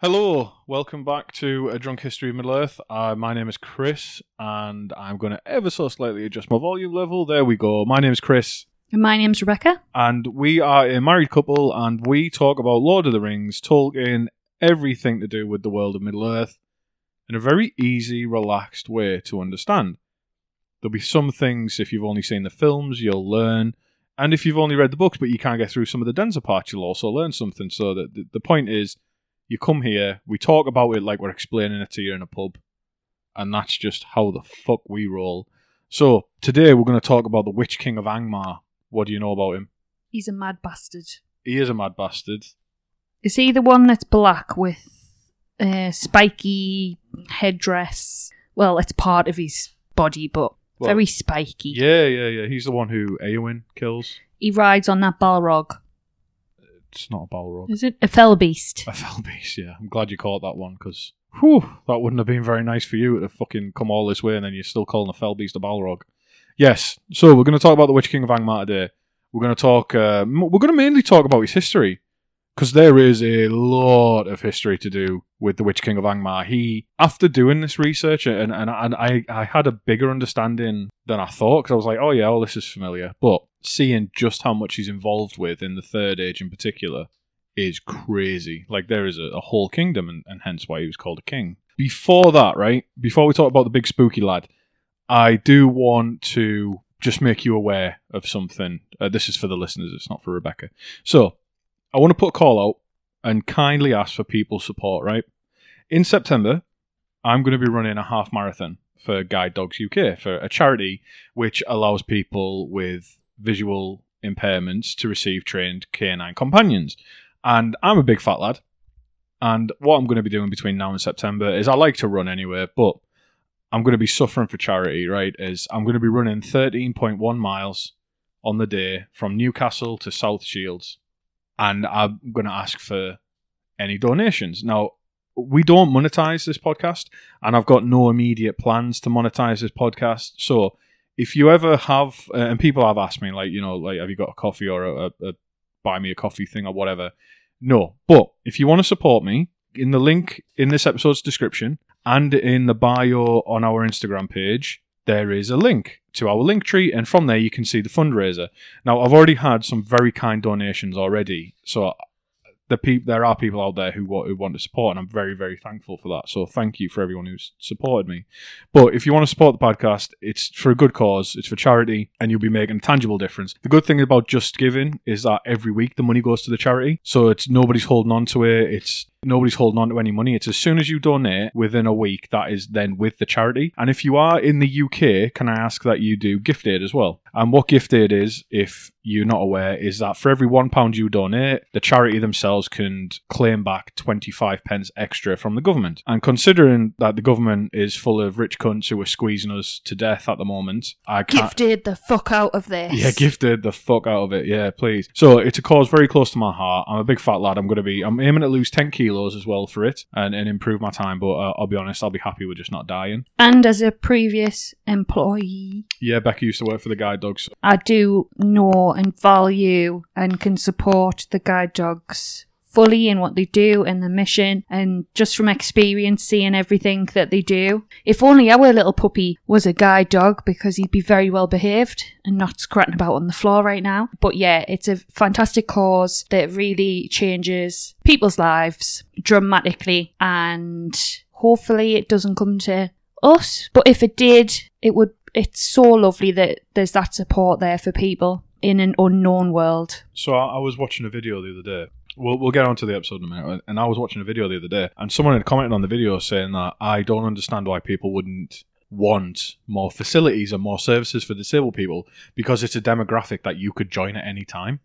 Hello, welcome back to A Drunk History of Middle Earth. Uh, my name is Chris, and I'm going to ever so slightly adjust my volume level. There we go. My name is Chris, And my name's Rebecca. and we are a married couple, and we talk about Lord of the Rings, Tolkien, everything to do with the world of Middle Earth in a very easy, relaxed way to understand. There'll be some things, if you've only seen the films, you'll learn. And if you've only read the books, but you can't get through some of the denser parts, you'll also learn something. So that the, the point is, you come here, we talk about it like we're explaining it to you in a pub, and that's just how the fuck we roll. So today we're going to talk about the Witch King of Angmar. What do you know about him? He's a mad bastard. He is a mad bastard. Is he the one that's black with a spiky headdress? Well, it's part of his body, but Well, very spiky. Yeah, yeah, yeah. He's the one who Eowyn kills. He rides on that Balrog. It's not a Balrog. Is it? A fell beast. A fell beast, yeah. I'm glad you caught that one because, whew, that wouldn't have been very nice for you to fucking come all this way and then you're still calling a fell beast a Balrog. Yes, so we're going to talk about the Witch King of Angmar today. We're going to talk, uh, we're going to mainly talk about his history because there is a lot of history to do with the Witch King of Angmar. He, after doing this research, and, and, and I, I had a bigger understanding than I thought because I was like, oh yeah, all this is familiar. But seeing just how much he's involved with in the Third Age in particular is crazy. Like there is a, a whole kingdom, and, and hence why he was called a king. Before that, right? Before we talk about the big spooky lad, I do want to just make you aware of something. Uh, this is for the listeners, it's not for Rebecca. So, I want to put a call out and kindly ask for people's support, right? In September, I'm going to be running a half marathon for Guide Dogs UK, for a charity which allows people with visual impairments to receive trained canine companions. And I'm a big fat lad. And what I'm going to be doing between now and September is I like to run anyway, but I'm going to be suffering for charity, right? Is I'm going to be running 13.1 miles on the day from Newcastle to South Shields. And I'm going to ask for any donations. Now, we don't monetize this podcast, and I've got no immediate plans to monetize this podcast. So, if you ever have, uh, and people have asked me, like, you know, like, have you got a coffee or a, a, a buy me a coffee thing or whatever? No. But if you want to support me, in the link in this episode's description and in the bio on our Instagram page, there is a link to our link tree, and from there you can see the fundraiser. Now, I've already had some very kind donations already, so the there are people out there who who want to support, and I'm very, very thankful for that. So thank you for everyone who's supported me. But if you want to support the podcast, it's for a good cause, it's for charity, and you'll be making a tangible difference. The good thing about Just Giving is that every week the money goes to the charity, so it's nobody's holding on to it. It's nobody's holding on to any money. It's as soon as you donate within a week, that is then with the charity. And if you are in the UK, can I ask that you do gift aid as well? And what gift aid is, if you're not aware, is that for every one pound you donate, the charity themselves can claim back 25 pence extra from the government. And considering that the government is full of rich cunts who are squeezing us to death at the moment, I can't. Gifted the fuck out of this. Yeah, gifted the fuck out of it. Yeah, please. So it's a cause very close to my heart. I'm a big fat lad. I'm going to be. I'm aiming to lose ten kilos as well for it and, and improve my time. But uh, I'll be honest, I'll be happy with just not dying. And as a previous employee, Yeah, Becky used to work for the guide dogs. I do know and value and can support the guide dogs fully in what they do and the mission and just from experience seeing everything that they do. If only our little puppy was a guide dog because he'd be very well behaved and not scratching about on the floor right now. But yeah, it's a fantastic cause that really changes people's lives dramatically and hopefully it doesn't come to us. But if it did, it would it's so lovely that there's that support there for people in an unknown world. So I was watching a video the other day. We'll, we'll get on to the episode in a minute. And I was watching a video the other day, and someone had commented on the video saying that I don't understand why people wouldn't want more facilities and more services for disabled people because it's a demographic that you could join at any time.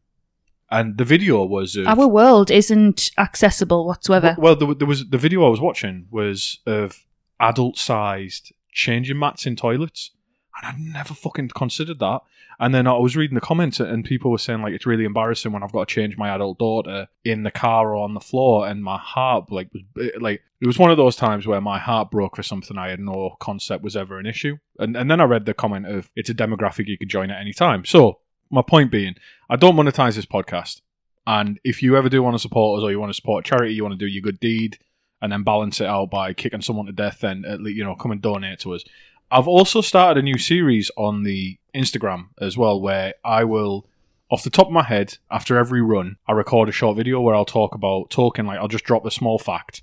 And the video was of, Our world isn't accessible whatsoever. Well, there, there was the video I was watching was of adult-sized changing mats in toilets, and I'd never fucking considered that. And then I was reading the comments, and people were saying like it's really embarrassing when I've got to change my adult daughter in the car or on the floor, and my heart like was like it was one of those times where my heart broke for something I had no concept was ever an issue. And and then I read the comment of it's a demographic you could join at any time. So my point being, I don't monetize this podcast. And if you ever do want to support us or you want to support charity, you want to do your good deed, and then balance it out by kicking someone to death, then at least, you know, come and donate to us. I've also started a new series on the Instagram as well, where I will, off the top of my head, after every run, I record a short video where I'll talk about talking. Like I'll just drop a small fact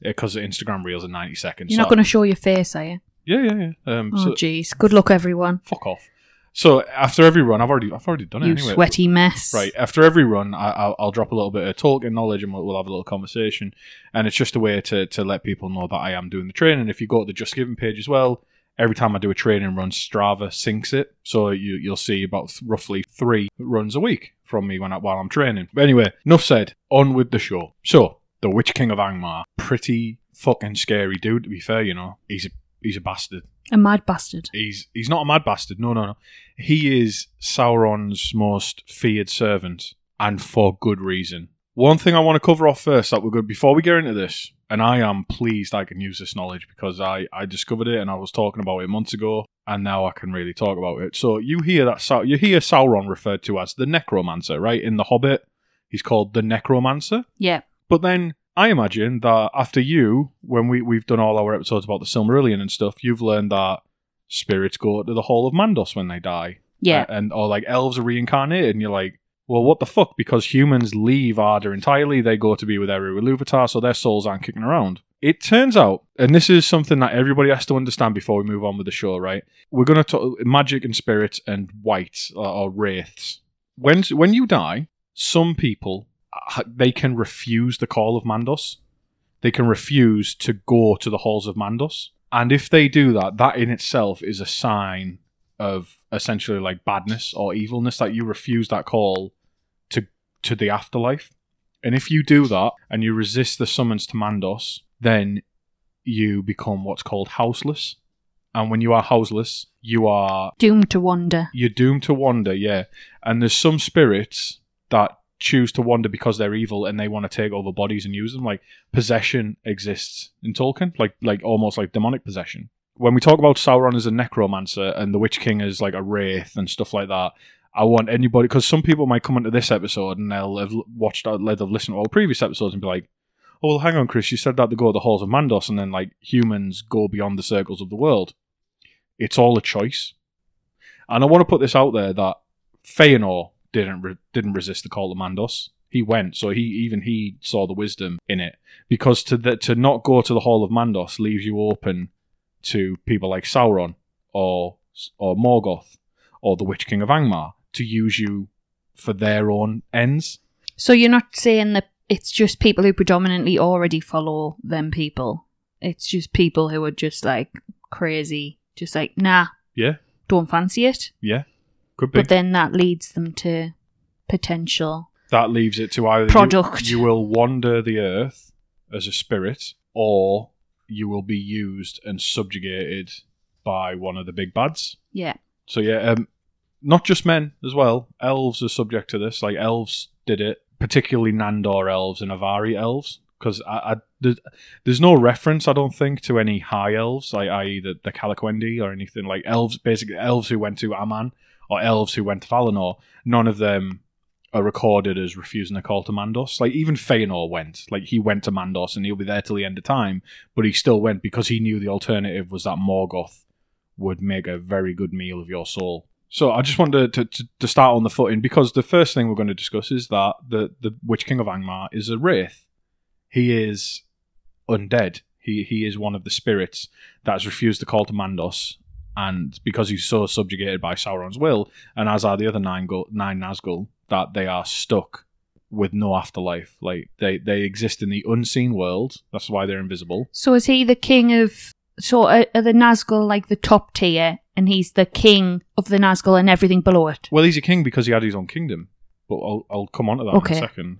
because Instagram reels are ninety seconds. You're so not going to show your face, are you? Yeah, yeah, yeah. Um, Oh, so, jeez. Good luck, everyone. fuck off. So after every run, I've already, I've already done it You anyway. sweaty mess. Right. After every run, I, I'll, I'll drop a little bit of talk and knowledge, and we'll, we'll have a little conversation. And it's just a way to, to let people know that I am doing the training. If you go to the Just Giving page as well, every time I do a training run, Strava syncs it, so you you'll see about th- roughly three runs a week from me when I, while I'm training. But anyway, enough said. On with the show. So the Witch King of Angmar, pretty fucking scary dude. To be fair, you know, he's a he's a bastard. A mad bastard. He's he's not a mad bastard. No, no, no. He is Sauron's most feared servant, and for good reason. One thing I want to cover off first that we're good before we get into this, and I am pleased I can use this knowledge because I I discovered it and I was talking about it months ago, and now I can really talk about it. So you hear that you hear Sauron referred to as the Necromancer, right? In the Hobbit, he's called the Necromancer. Yeah. But then I imagine that after you, when we, we've done all our episodes about the Silmarillion and stuff, you've learned that spirits go to the Hall of Mandos when they die. Yeah. Uh, and or like elves are reincarnated, and you're like, well, what the fuck? Because humans leave Arda entirely, they go to be with Eru Iluvatar, so their souls aren't kicking around. It turns out, and this is something that everybody has to understand before we move on with the show, right? We're going to talk magic and spirits and whites or, or wraiths. When when you die, some people uh, they can refuse the call of Mandos. They can refuse to go to the halls of Mandos, and if they do that, that in itself is a sign of essentially like badness or evilness that you refuse that call to the afterlife. And if you do that and you resist the summons to Mandos, then you become what's called houseless. And when you are houseless, you are Doomed to wander. you're doomed to wander, yeah. And there's some spirits that choose to wander because they're evil and they want to take over bodies and use them. Like possession exists in Tolkien, like like almost like demonic possession. When we talk about Sauron as a necromancer and the Witch King as like a wraith and stuff like that, I want anybody because some people might come into this episode and they'll have watched, uh, they'll have listened to all previous episodes and be like, "Oh, well, hang on, Chris, you said that they go to the halls of Mandos and then like humans go beyond the circles of the world." It's all a choice. And I want to put this out there that Feanor didn't re- didn't resist the call of Mandos. He went, so he even he saw the wisdom in it. Because to the, to not go to the Hall of Mandos leaves you open to people like Sauron or or Morgoth or the Witch King of Angmar to use you for their own ends. So you're not saying that it's just people who predominantly already follow them people. It's just people who are just like crazy, just like, nah, Yeah, don't fancy it. yeah, could be. But then that leads them to potential. that leaves it to either you- Product. You, will wander the earth as a spirit, or you will be used and subjugated by one of the big bads. Yeah. So yeah, um, not just men as well. Elves are subject to this. Like elves did it, particularly Nandor elves and Avari elves. Because I, I, there's, no reference, I don't think, to any high elves, i.e. the the or anything like elves. Basically, elves who went to Aman or elves who went to Valinor. None of them are recorded as refusing the call to Mandos. Like even Feanor went. Like he went to Mandos and he'll be there till the end of time, but he still went because he knew the alternative was that Morgoth would make a very good meal of your soul. So I just wanted to, to, to start on the footing because the first thing we're going to discuss is that the, the Witch King of Angmar is a wraith. He is undead. He he is one of the spirits that has refused the call to Mandos, and because he's so subjugated by Sauron's will, and as are the other nine go- nine Nazgul, that they are stuck with no afterlife. Like they they exist in the unseen world. That's why they're invisible. So is he the king of. So are, are the Nazgul like the top tier, and he's the king of the Nazgul and everything below it? Well, he's a king because he had his own kingdom. But I'll I'll come on to that in Okay. a second.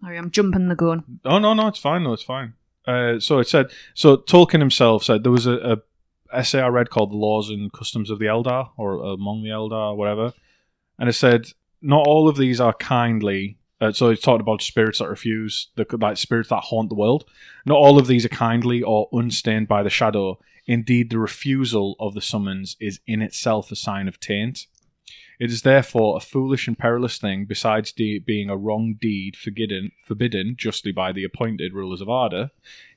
Sorry, I'm jumping the gun. Oh no, no, it's fine. No, it's fine. Uh, so it said. So Tolkien himself said there was a, a essay I read called "The Laws and Customs of the Eldar" or "Among the Eldar," whatever, and it said not all of these are kindly. Uh, so he talked about spirits that refuse, the like spirits that haunt the world. Not all of these are kindly or unstained by the shadow. Indeed, the refusal of the summons is in itself a sign of taint. It is therefore a foolish and perilous thing, besides de- being a wrong deed forbidden, forbidden justly by the appointed rulers of Arda.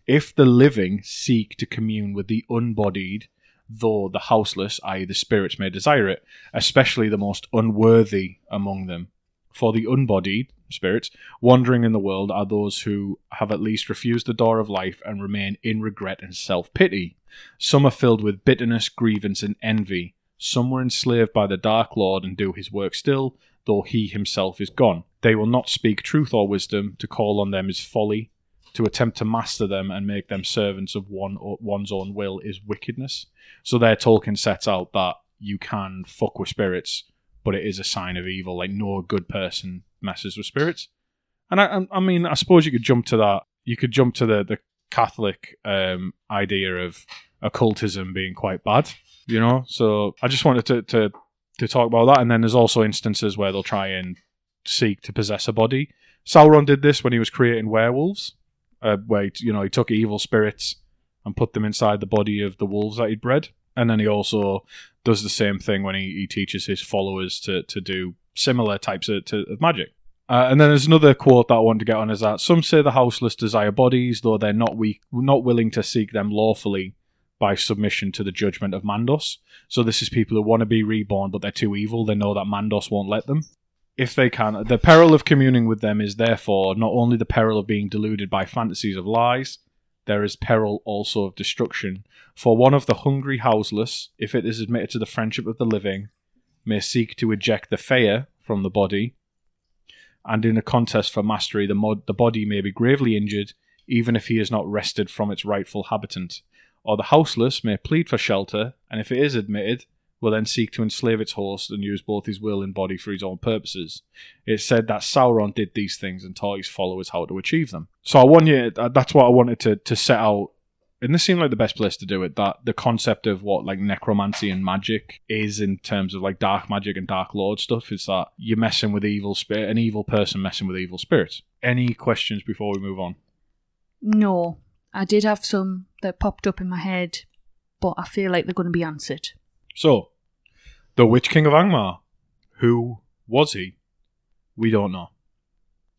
If the living seek to commune with the unbodied, though the houseless, i.e., the spirits, may desire it, especially the most unworthy among them. For the unbodied spirits wandering in the world are those who have at least refused the door of life and remain in regret and self pity. Some are filled with bitterness, grievance, and envy. Some were enslaved by the Dark Lord and do his work still, though he himself is gone. They will not speak truth or wisdom. To call on them is folly. To attempt to master them and make them servants of one one's own will is wickedness. So there, Tolkien sets out that you can fuck with spirits, but it is a sign of evil. Like no good person messes with spirits. And I, I mean, I suppose you could jump to that. You could jump to the the Catholic um, idea of occultism being quite bad. You know, so I just wanted to to to talk about that. And then there's also instances where they'll try and seek to possess a body. Sauron did this when he was creating werewolves, uh, where he, you know he took evil spirits and put them inside the body of the wolves that he'd bred. And then he also does the same thing when he, he teaches his followers to, to do similar types of, to, of magic. Uh, and then there's another quote that I want to get on is that some say the houseless desire bodies, though they're not weak, not willing to seek them lawfully by submission to the judgment of Mandos. So this is people who want to be reborn, but they're too evil. They know that Mandos won't let them. If they can, the peril of communing with them is therefore not only the peril of being deluded by fantasies of lies, there is peril also of destruction. For one of the hungry houseless, if it is admitted to the friendship of the living, may seek to eject the fear from the body, and in a contest for mastery, the, mod- the body may be gravely injured, even if he is not wrested from its rightful habitant or the houseless may plead for shelter, and if it is admitted, will then seek to enslave its host and use both his will and body for his own purposes. It's said that Sauron did these things and taught his followers how to achieve them. So I want you, uh, that's what I wanted to, to set out. And this seemed like the best place to do it. That the concept of what like necromancy and magic is in terms of like dark magic and dark lord stuff is that you're messing with evil spirit, an evil person messing with evil spirits. Any questions before we move on? No, I did have some that popped up in my head, but I feel like they're going to be answered. So, the Witch King of Angmar. Who was he? We don't know.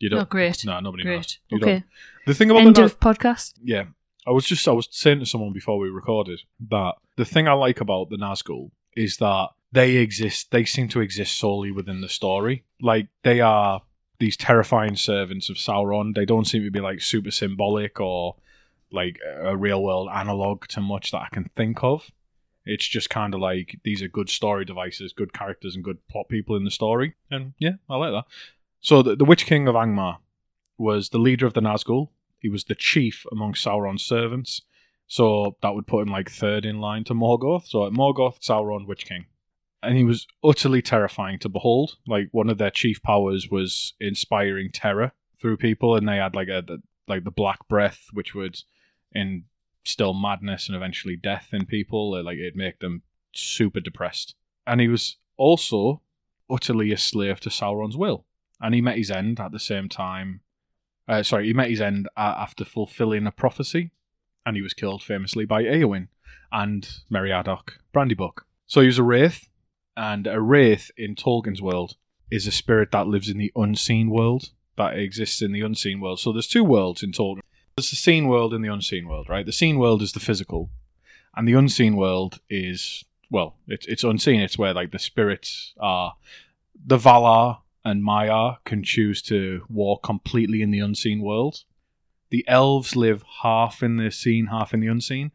You don't. Oh, great. No, nobody great. knows. You okay. Don't. The thing about end the of podcast. Yeah, I was just I was saying to someone before we recorded that the thing I like about the Nazgul is that they exist. They seem to exist solely within the story. Like they are these terrifying servants of Sauron. They don't seem to be like super symbolic or like a real world analog to much that I can think of. It's just kind of like these are good story devices, good characters, and good plot people in the story. And yeah, I like that. So the, the Witch King of Angmar was the leader of the Nazgul. He was the chief among Sauron's servants. So that would put him like third in line to Morgoth. So at Morgoth, Sauron, Witch King. And he was utterly terrifying to behold. Like one of their chief powers was inspiring terror through people, and they had like a like the black breath, which would instill madness and eventually death in people. Like it'd make them super depressed. And he was also utterly a slave to Sauron's will. And he met his end at the same time. Uh, sorry, he met his end after fulfilling a prophecy, and he was killed famously by Eowyn and Meriadoc Brandybuck. So he was a wraith, and a wraith in Tolkien's world is a spirit that lives in the unseen world that exists in the unseen world. So there's two worlds in Tolkien. There's the seen world and the unseen world, right? The seen world is the physical, and the unseen world is well, it's it's unseen. It's where like the spirits are. The Valar and Maiar can choose to walk completely in the unseen world. The elves live half in the seen, half in the unseen.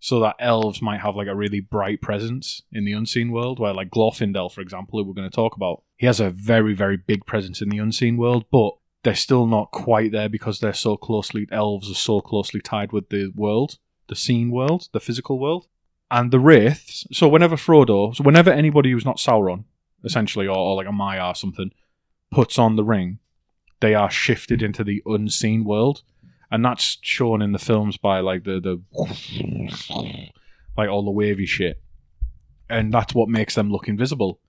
So that elves might have like a really bright presence in the unseen world, where like Glorfindel, for example, who we're going to talk about, he has a very, very big presence in the unseen world, but they're still not quite there because they're so closely elves are so closely tied with the world, the seen world, the physical world, and the wraiths. So whenever Frodo, so whenever anybody who's not Sauron, essentially, or, or like a Maiar or something, puts on the ring, they are shifted into the unseen world, and that's shown in the films by like the the like all the wavy shit, and that's what makes them look invisible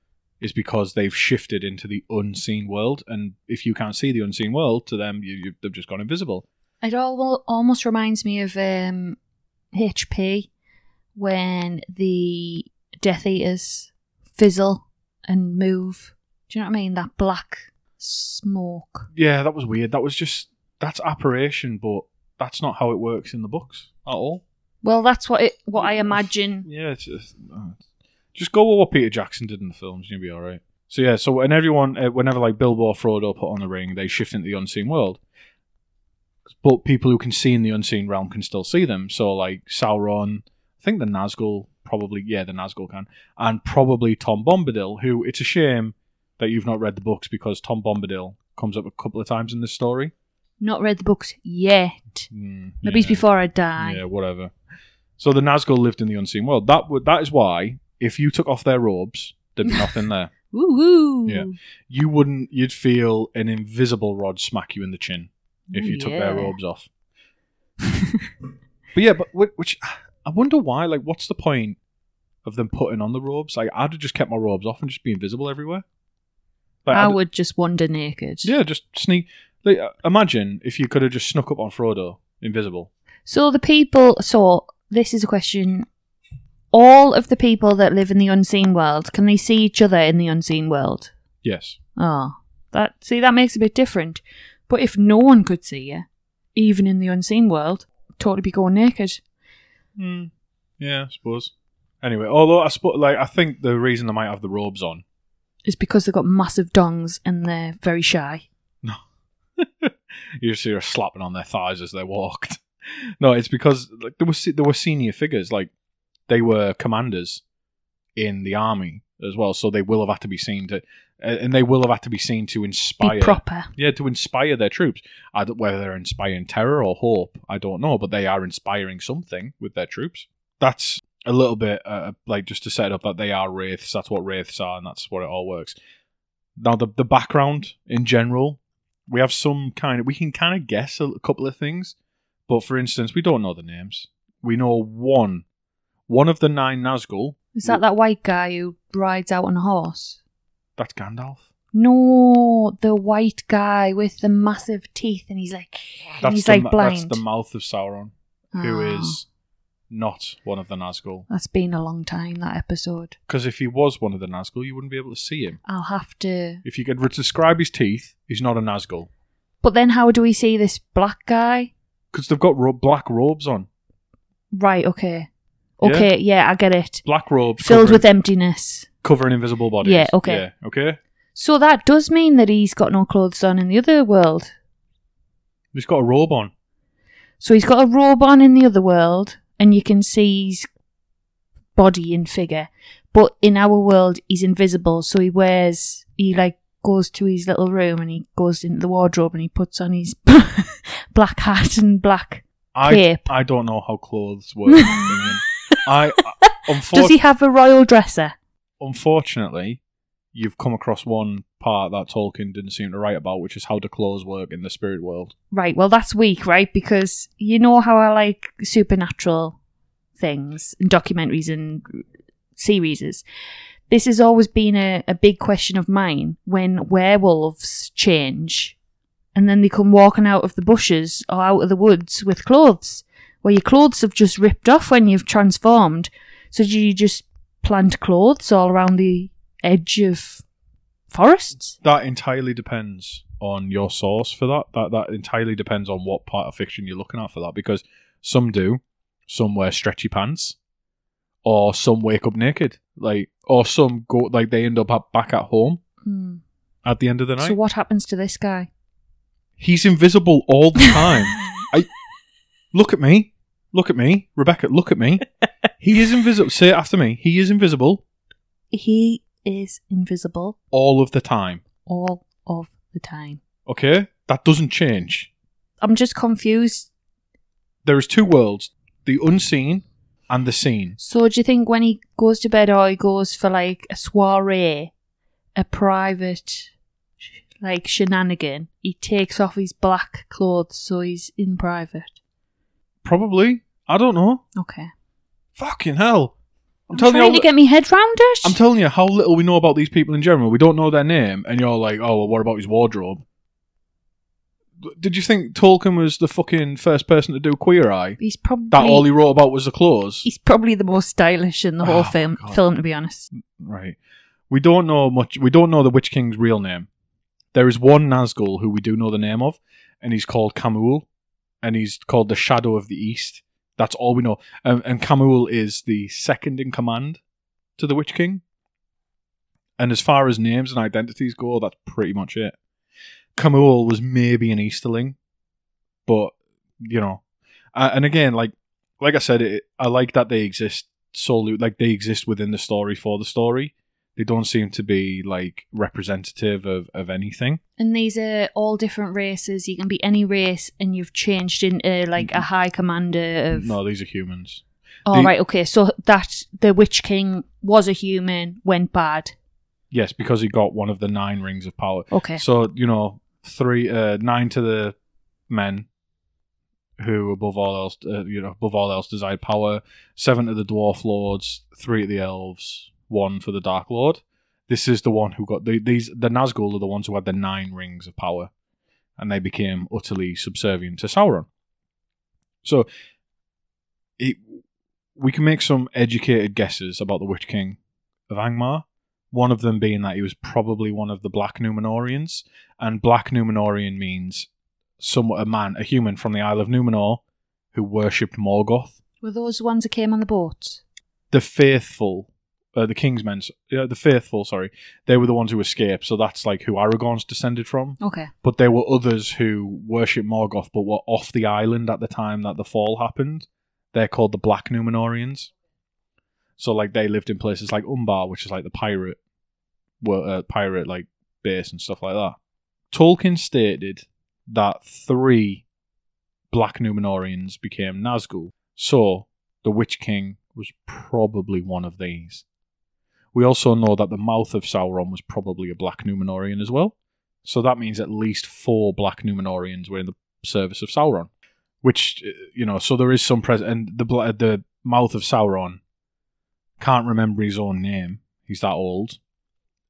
is because they've shifted into the unseen world, and if you can't see the unseen world, to them, you, you they've just gone invisible. It all almost reminds me of um, HP when the Death Eaters fizzle and move. Do you know what I mean? That black smoke. Yeah, that was weird. That was just that's apparition, but that's not how it works in the books at all. Well, that's what it, what I imagine. Yeah, it's just, uh, just go with what Peter Jackson did in the films, and you'll be all right. So yeah, so when everyone, uh, whenever like Bilbo or Frodo put on the ring, they shift into the unseen world. But people who can see in the unseen realm can still see them. So like Sauron, I think the Nazgul probably, yeah, the Nazgul can, and probably Tom Bombadil, who it's a shame that you've not read the books because Tom Bombadil comes up a couple of times in this story. Not read the books yet. Mm, Maybe it's before I die. Yeah, whatever. So the Nazgul lived in the unseen world. That would that is why if you took off their robes, there'd be nothing there. Woo. Yeah. You wouldn't. You'd feel an invisible rod smack you in the chin if you took their robes off. but yeah, but wh- which I wonder why. Like, what's the point of them putting on the robes? Like, I'd have just kept my robes off and just be invisible everywhere. Like, I I'd- would just wander naked. Yeah, just sneak. Like, uh, imagine if you could have just snuck up on Frodo, invisible. So the people. So this is a question. All of the people that live in the unseen world can they see each other in the unseen world? Yes. Oh, that see that makes a bit different. But if no one could see you, even in the unseen world, totally be going naked. Mm. Yeah, I suppose. Anyway, although I suppose, like, I think the reason they might have the robes on Is because they've got massive dongs and they're very shy. No. you see her slapping on their thighs as they walked. No, it's because like there were there were senior figures, like they were commanders in the army as well, so they will have had to be seen to, and they will have had to be seen to Be inspire, proper. yeah, to inspire their troops. Whether they're inspiring terror or hope, I don't know, but they are inspiring something with their troops. That's a little bit uh, like just to set it up that they are wraiths. That's what wraiths are, and that's what it all works. Now, the the background in general, we have some kind of we can kind of guess a couple of things, but for instance, we don't know the names. We know one, one of the nine Nazgul. Is that that white guy who rides out on a horse? That's Gandalf. No, the white guy with the massive teeth, and he's like, and he's the, like blind. That's the mouth of Sauron, who Ah, is not one of the Nazgul. That's been a long time. That episode. Because if he was one of the Nazgul, you wouldn't be able to see him. I'll have to. If you could re- describe his teeth, he's not a Nazgul. But then, how do we see this black guy? Because they've got ro- black robes on. Right. Okay. Okay. Yeah, I get it. Black robes Filled covering, with emptiness. covering invisible bodies. Yeah, okay. Yeah, okay. So that does mean that he's got no clothes on in the other world. He's got a robe on. So he's got a robe on in the other world, and you can see his body and figure. But in our world, he's invisible. So he wears, he like goes to his little room and he goes into the wardrobe and he puts on his black hat and black. I Cape. I don't know how clothes work. I, I unfor- Does he have a royal dresser? unfortunately, you've come across one part that Tolkien didn't seem to write about, which is how do clothes work in the spirit world. Right. Well, that's weak, right? Because you know how I like supernatural things and documentaries and series. This has always been a, a big question of mine when werewolves change and then they come walking out of the bushes or out of the woods with clothes where your clothes have just ripped off when you've transformed. So do you just plant clothes all around the edge of forests? That entirely depends on your source for that. That that entirely depends on what part of fiction you're looking at for that. Because some do, some wear stretchy pants, or some wake up naked, like, or some go like they end up at, back at home Hmm. at the end of the night. So what happens to this guy? He's invisible all the time. I look at me, look at me, Rebecca. Look at me. He is invisible. Say it after me. He is invisible He is invisible all of the time. all of the time. Okay, that doesn't change. I'm just confused. There is two worlds: the unseen and the seen. So do you think when he goes to bed or he goes for like a soiree, a private like shenanigan, he takes off his black clothes so he's in private? Probably. I don't know. Okay. Fucking hell! I'm, telling trying How, to get me head round it. I'm telling you how little we know about these people in general. We don't know their name, and you're like, "Oh, well, what about his wardrobe?" Did you think Tolkien was the fucking first person to do Queer Eye? he's probably That all he wrote about was the clothes. he's probably the most stylish in the whole Oh, film. God. Film, to be honest. Right. We don't know much. We don't know the Witch King's real name. There is one Nazgul who we do know the name of, and he's called Khamul, and he's called the Shadow of the East. That's all we know. Um, and Khamul is the second in command to the Witch King. And as far as names and identities go, that's pretty much it. Khamul was maybe an Easterling, but you know, uh, and again, like like I said, it, I like that they exist solely, like they exist within the story for the story. They don't seem to be like representative of of anything. And these are all different races. You can be any race, and you've changed into like a high commander of. No, these are humans. Oh the- right, okay. So that the Witch King was a human, went bad. Yes, because he got one of the nine rings of power. Okay. So you know, three, uh, nine to the men, who above all else, uh, you know, above all else desired power. Seven to the dwarf lords, three to the elves, one for the dark lord. This is the one who got the, these. The Nazgul are the ones who had the nine rings of power, and they became utterly subservient to Sauron. So, it, we can make some educated guesses about the Witch King of Angmar. One of them being that he was probably one of the Black Numenorians, and Black Numenorian means somewhat a man, a human from the Isle of Numenor, who worshipped Morgoth. Were those the ones that came on the boat? The faithful, uh, the King's men, yeah, the faithful, sorry, they were the ones who escaped. So that's like who Aragorn's descended from. Okay. But there were others who worshipped Morgoth, but were off the island at the time that the fall happened. They're called the Black Numenorians. So like they lived in places like Umbar, which is like the pirate, uh, pirate like base and stuff like that. Tolkien stated that three Black Numenorians became Nazgul. So the Witch King was probably one of these. We also know that the mouth of Sauron was probably a Black Numenorian as well. So that means at least four Black Numenorians were in the service of Sauron. Which, uh, you know, so there is some present. And the, the mouth of Sauron can't remember his own name. He's that old.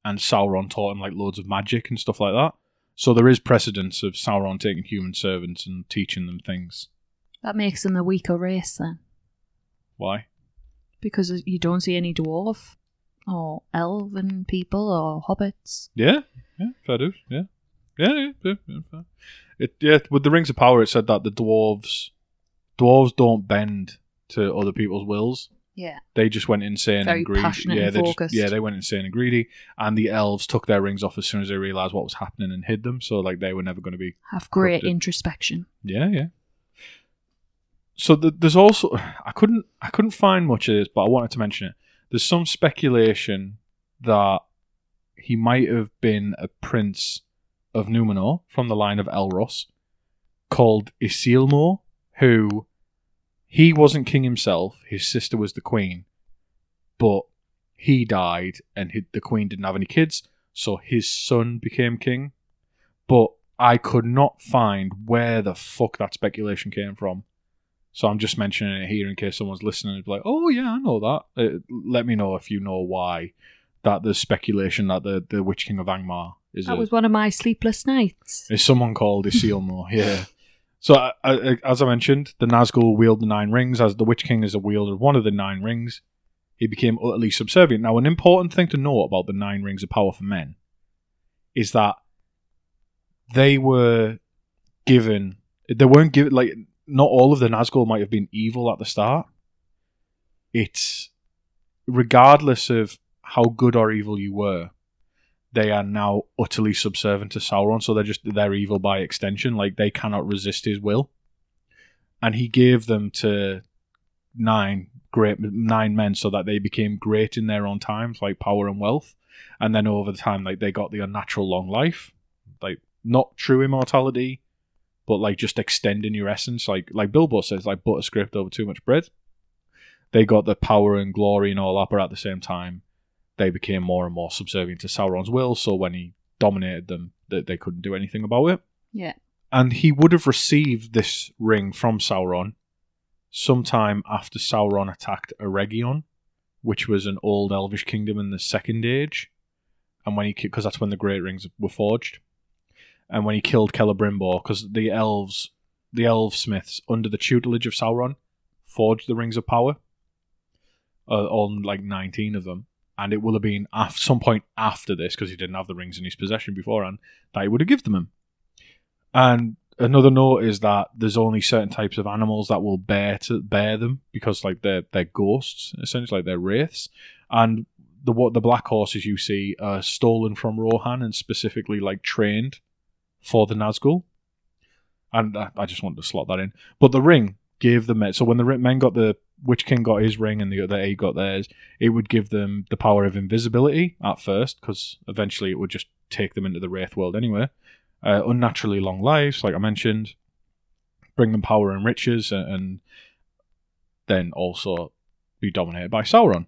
And Sauron taught him like loads of magic and stuff like that. So there is precedence of Sauron taking human servants and teaching them things. That makes them the weaker race then, Why? because you don't see any dwarf or elven people or hobbits. Yeah, yeah, fair dues. Yeah, yeah, yeah, yeah, yeah fair. It yeah. With the rings of power, it said that the dwarves, dwarves don't bend to other people's wills. Yeah. They just went insane Very and greedy. passionate yeah, and they just- yeah, they went insane and greedy. And the elves took their rings off as soon as they realized what was happening and hid them. So like they were never going to be. Have great Corrupted. introspection. Yeah, yeah. So th there's also I couldn't I couldn't find much of this, but I wanted to mention it. There's some speculation that he might have been a prince of Numenor from the line of Elros, called Isilmo, who he wasn't king himself. His sister was the queen, but he died, and he, the queen didn't have any kids, so his son became king. But I could not find where the fuck that speculation came from. So I'm just mentioning it here in case someone's listening and be like, "Oh yeah, I know that." Uh, let me know if you know why that there's speculation that the the Witch King of Angmar is That a, was one of my sleepless nights. is someone called Isilmo. yeah. So I, I, as I mentioned, the Nazgul wield the nine rings. As the Witch King is a wielder of one of the nine rings, he became utterly subservient. Now, an important thing to know about the nine rings of power for men is that they were given. They weren't given like not all of the Nazgul might have been evil at the start. It's regardless of how good or evil you were, they are now utterly subservient to Sauron, so they're just they're evil by extension. Like they cannot resist his will, and he gave them to nine great nine men so that they became great in their own times, like power and wealth, and then over the time, like they got the unnatural long life, like not true immortality, but like just extending your essence, like like Bilbo says, like butter script over too much bread. They got the power and glory and all that, but at the same time, they became more and more subservient to Sauron's will. So when he dominated them, they, they couldn't do anything about it. Yeah. And he would have received this ring from Sauron sometime after Sauron attacked Eregion, which was an old elvish kingdom in the Second Age, and when he because that's when the Great Rings were forged, and when he killed Celebrimbor, because the elves, the elf smiths under the tutelage of Sauron, forged the rings of power. Uh, all like nineteen of them, and it will have been at some point after this because he didn't have the rings in his possession beforehand that he would have given them him. And another note is that there's only certain types of animals that will bear to bear them because like they're they're ghosts essentially like they're wraiths and the what the black horses you see are stolen from Rohan and specifically like trained for the Nazgul and I, just wanted to slot that in. But the ring gave the men so when the men got the Witch King got his ring and the other eight got theirs it would give them the power of invisibility at first because eventually it would just take them into the wraith world anyway. Uh, unnaturally long lives, like I mentioned, bring them power and riches, and, and then also be dominated by Sauron.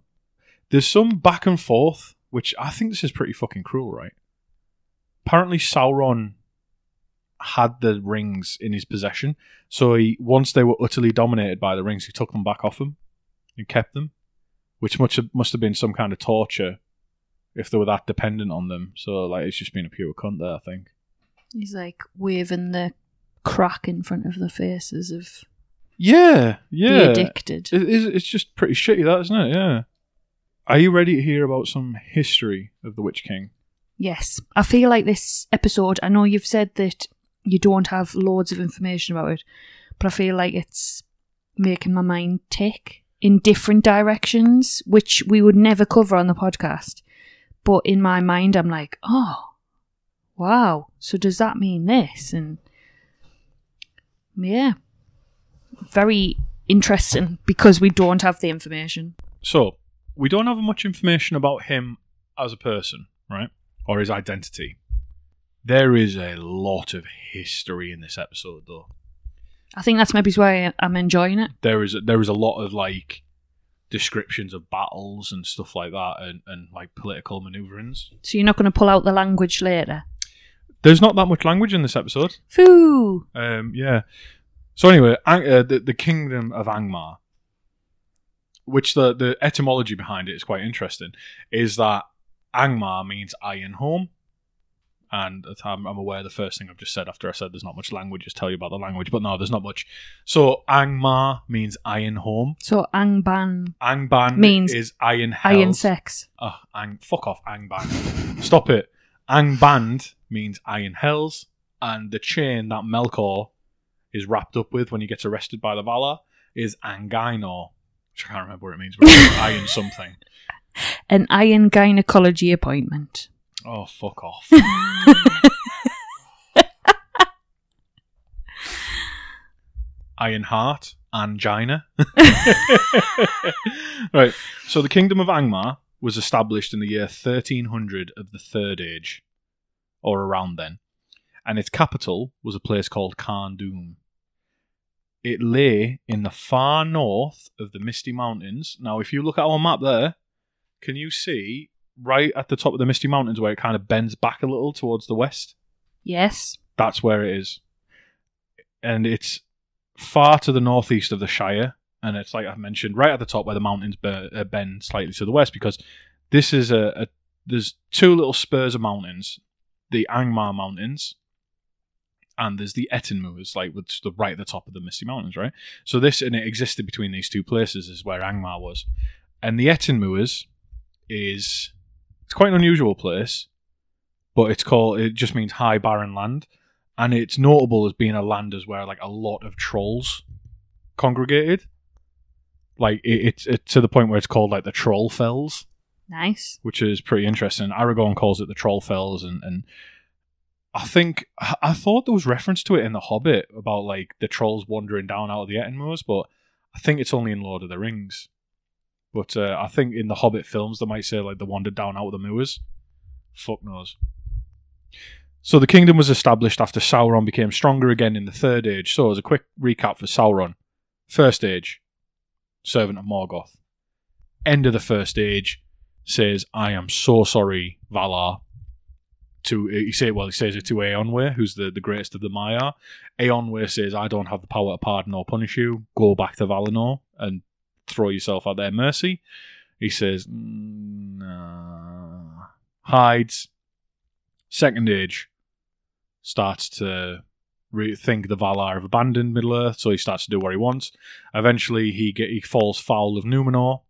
There's some back and forth, which I think this is pretty fucking cruel, right? Apparently, Sauron had the rings in his possession, so he once they were utterly dominated by the rings, he took them back off him and kept them, which must have, must have been some kind of torture if they were that dependent on them. So, like, it's just been a pure cunt there, I think. He's like waving the crack in front of the faces of Yeah, yeah. the addicted. It is, it's just pretty shitty, that isn't it? Yeah. Are you ready to hear about some history of the Witch King? Yes. I feel like this episode, I know you've said that you don't have loads of information about it, but I feel like it's making my mind tick in different directions, which we would never cover on the podcast. But in my mind, I'm like, oh, wow. So does that mean this? And yeah, very interesting because we don't have the information. So, we don't have much information about him as a person, right? Or his identity. There is a lot of history in this episode, though. I think that's maybe why I'm enjoying it. There is there is a lot of like descriptions of battles and stuff like that, and, and like political maneuverings. So you're not going to pull out the language later. There's not that much language in this episode. Foo! Um, yeah. So anyway, Ang- uh, the the kingdom of Angmar, which the the etymology behind it is quite interesting, is that Angmar means iron home, and I'm, I'm aware the first thing I've just said after I said there's not much language is tell you about the language, but no, there's not much. So Angmar means iron home. So Angband, Angband Means is iron hell. iron sex. Oh, ang, fuck off, Angband. Stop it. Angband means iron hells, and the chain that Melkor is wrapped up with when he gets arrested by the Valar is Angainor. Which I can't remember what it means, but it's iron something. An iron gynecology appointment. Oh, fuck off. Iron Heart, Angina. right, so the Kingdom of Angmar was established in the year 1300 of the Third Age, or around then, and its capital was a place called Carn Dum. It lay in the far north of the Misty Mountains. Now, if you look at our map there, can you see right at the top of the Misty Mountains where it kind of bends back a little towards the west? Yes. That's where it is. And it's far to the northeast of the Shire. And it's like I mentioned, right at the top where the mountains uh, bend slightly to the west, because this is a, a there's two little spurs of mountains, the Angmar Mountains, and there's the Ettenmoors, like which the right at the top of the Misty Mountains, right? So this and it existed between these two places is where Angmar was, and the Ettenmoors is it's quite an unusual place, but it's called it just means high barren land, and it's notable as being a land as where like a lot of trolls congregated. Like it, it's it, to the point where it's called like the Troll Fells, Nice. which is pretty interesting. Aragorn calls it the Troll Fells, and and I think I thought there was reference to it in the Hobbit about like the trolls wandering down out of the Ettenmoors, but I think it's only in Lord of the Rings. But uh, I think in the Hobbit films they might say like they wandered down out of the moors. Fuck knows. So the kingdom was established after Sauron became stronger again in the Third Age. So as a quick recap for Sauron, First Age, servant of Morgoth. End of the First Age, says, "I am so sorry, Valar." To he say, well, he says it to Eonwe, who's the, the greatest of the Maiar. Eonwe says, "I don't have the power to pardon or punish you. Go back to Valinor and throw yourself at their mercy." He says, "Mm, "Nah." Hides. Second Age starts to think the Valar have abandoned Middle Earth, so he starts to do what he wants. Eventually, he get, he falls foul of Numenor,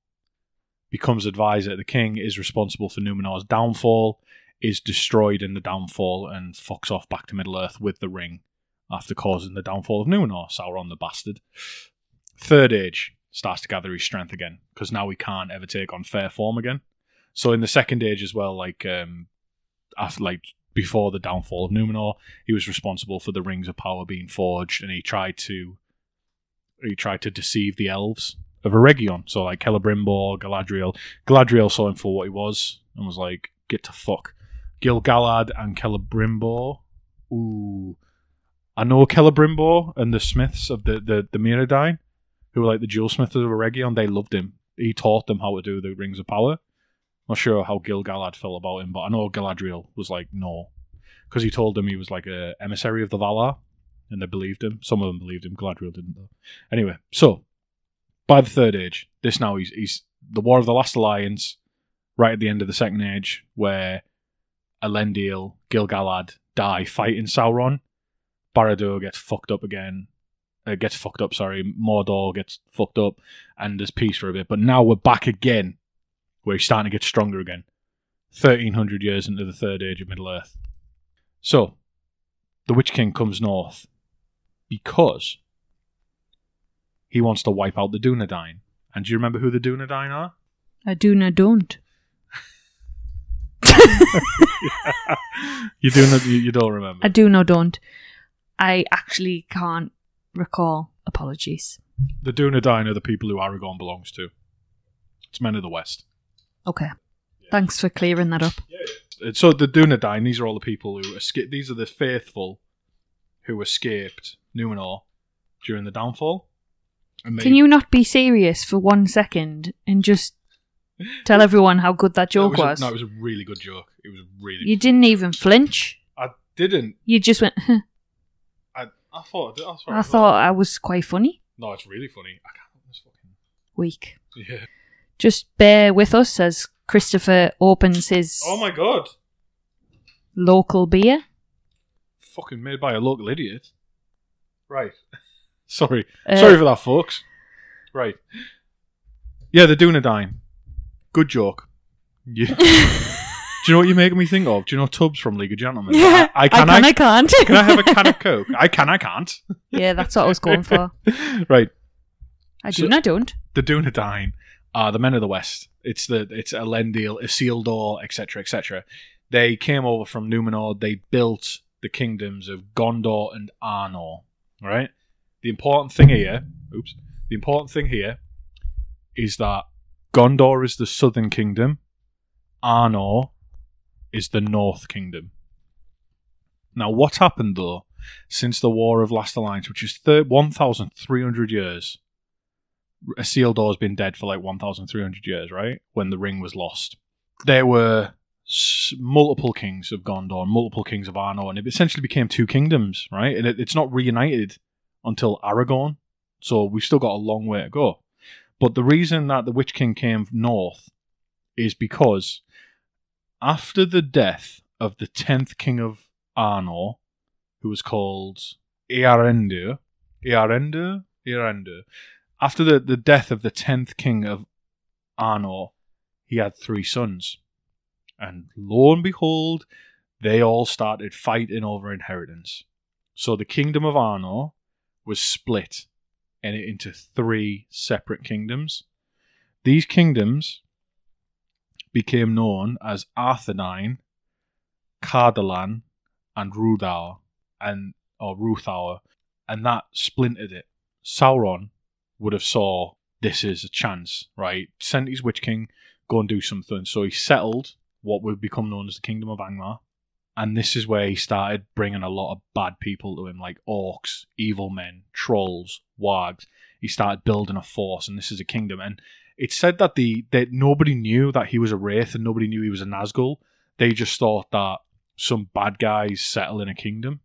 becomes advisor to the king, is responsible for Numenor's downfall, is destroyed in the downfall, and fucks off back to Middle Earth with the ring, after causing the downfall of Numenor, Sauron the bastard. Third Age starts to gather his strength again because now he can't ever take on fair form again. So in the Second Age as well, like um, after like before the downfall of Numenor, he was responsible for the rings of power being forged, and he tried to he tried to deceive the elves of Eregion. So like Celebrimbor, Galadriel. Galadriel saw him for what he was and was like, "Get to fuck." Gil-galad and Celebrimbor. Ooh, I know Celebrimbor and the Smiths of the the the Mirdain, who were like the jewel smiths of Eregion. They loved him. He taught them how to do the rings of power. Not sure how Gil-galad felt about him, but I know Galadriel was like, no. Because he told them he was like a emissary of the Valar, and they believed him. Some of them believed him. Galadriel didn't, though. Anyway, so, by the Third Age, this now, he's, he's the War of the Last Alliance, right at the end of the Second Age, where Elendil, Gil-galad die fighting Sauron. Barad-dûr gets fucked up again. Uh, gets fucked up, sorry. Mordor gets fucked up, and there's peace for a bit. But now we're back again where he's starting to get stronger again. 1300 years into the third age of Middle Earth. So, the Witch King comes north because he wants to wipe out the Dunedain. And do you remember who the Dunedain are? I do I don't. you do not, you, you don't remember. I do no don't. I actually can't recall. Apologies. The Dunedain are the people who Aragorn belongs to. It's men of the West. Okay. Thanks for clearing that up. So the Dunedain, these are all the people who escaped. These are the faithful who escaped Numenor during the downfall. They, Can you not be serious for one second and just tell everyone how good that joke was. was? A, no, it was a really good joke. It was really. you didn't even flinch. I didn't. You just went, "Huh." I, thought. I. I, I thought I was quite funny. No, it's really funny. I can't. This fucking. Weak. Yeah. Just bear with us as Christopher opens his Oh my god! local beer. Fucking made by a local idiot. Right. sorry. Uh, Sorry for that, folks. Right. Yeah, the Dunedain. Good joke. Yeah. Do you know what you're making me think of? Do you know Tubbs from League of Gentlemen? Yeah, I, I can. I can, I can't. can I have a can of Coke? I can. I can't. yeah, that's what I was going for. right. I So- do and I don't. the Dunedain are the men of the West. It's the it's Elendil, Isildur, etc., etc. They came over from Numenor. They built the kingdoms of Gondor and Arnor. Right. The important thing here, oops. The important thing here is that Gondor is the southern kingdom. Arnor is the north kingdom. Now, what happened though since the War of Last Alliance, which is thir- 1,300 years? Isildur has been dead for like 1,300 years, right? When the ring was lost. There were multiple kings of Gondor, multiple kings of Arnor, and it essentially became two kingdoms, right? And it, it's not reunited until Aragorn, so we've still got a long way to go. But the reason that the Witch King came north is because after the death of the 10th king of Arnor, who was called Earendur, Earendur? Earendur. After the, the death of the 10th king of Arnor, he had three sons. And lo and behold, they all started fighting over inheritance. So the kingdom of Arnor was split in- into three separate kingdoms. These kingdoms became known as Arthedain, Cardolan, and Rudauer, and or Ruthour, and that splintered it. Sauron would have saw this is a chance, right? Sent his Witch King, go and do something. So he settled what would become known as the Kingdom of Angmar. And this is where he started bringing a lot of bad people to him, like orcs, evil men, trolls, wargs. He started building a force, and this is a kingdom. And it's said that the that nobody knew that he was a wraith, and nobody knew he was a Nazgul. They just thought that some bad guys settle in a kingdom,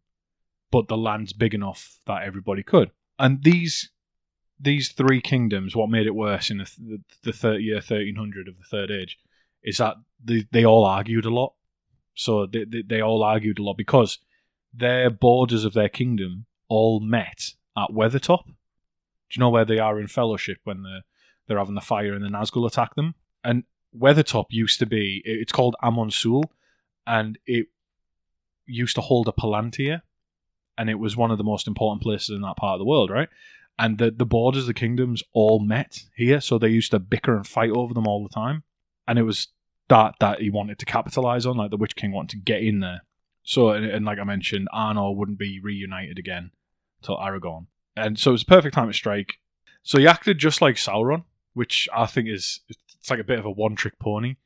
but the land's big enough that everybody could. And these these three kingdoms, what made it worse in the, the, the 30 year 1300 of the Third Age, is that they, they all argued a lot. So they, they, they all argued a lot because their borders of their kingdom all met at Weathertop. Do you know where they are in Fellowship when they're, they're having the fire and the Nazgul attack them? And Weathertop used to be it's called Amon Sul, and it used to hold a Palantir. and it was one of the most important places in that part of the world, right? And the the borders, the kingdoms, all met here, so they used to bicker and fight over them all the time, and it was that that he wanted to capitalize on, like the Witch King wanted to get in there. So, and, and like I mentioned, Arnor wouldn't be reunited again till Aragorn, and so it was a perfect time to strike. So he acted just like Sauron, which I think is it's like a bit of a one trick pony.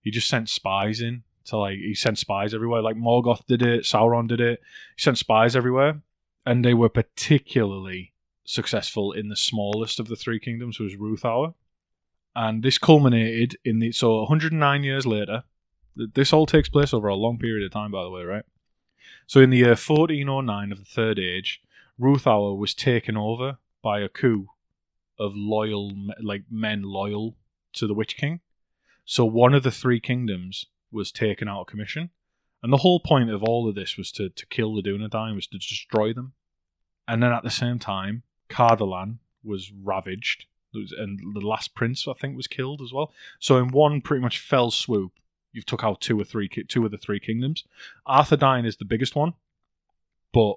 He just sent spies in to like he sent spies everywhere. Like Morgoth did it, Sauron did it. He sent spies everywhere, and they were particularly successful in the smallest of the three kingdoms, which was Ruthour. And this culminated in the so 109 years later. This all takes place over a long period of time, by the way, right? So in the year 1409 of the Third Age, Ruthour was taken over by a coup of loyal, like men loyal to the Witch King. So one of the three kingdoms was taken out of commission, and the whole point of all of this was to to kill the Dunedain, was to destroy them. And then at the same time, Cardolan was ravaged, and the last prince I think was killed as well. So in one pretty much fell swoop, you've took out two or three, two of the three kingdoms. Arthur Arthedain is the biggest one, but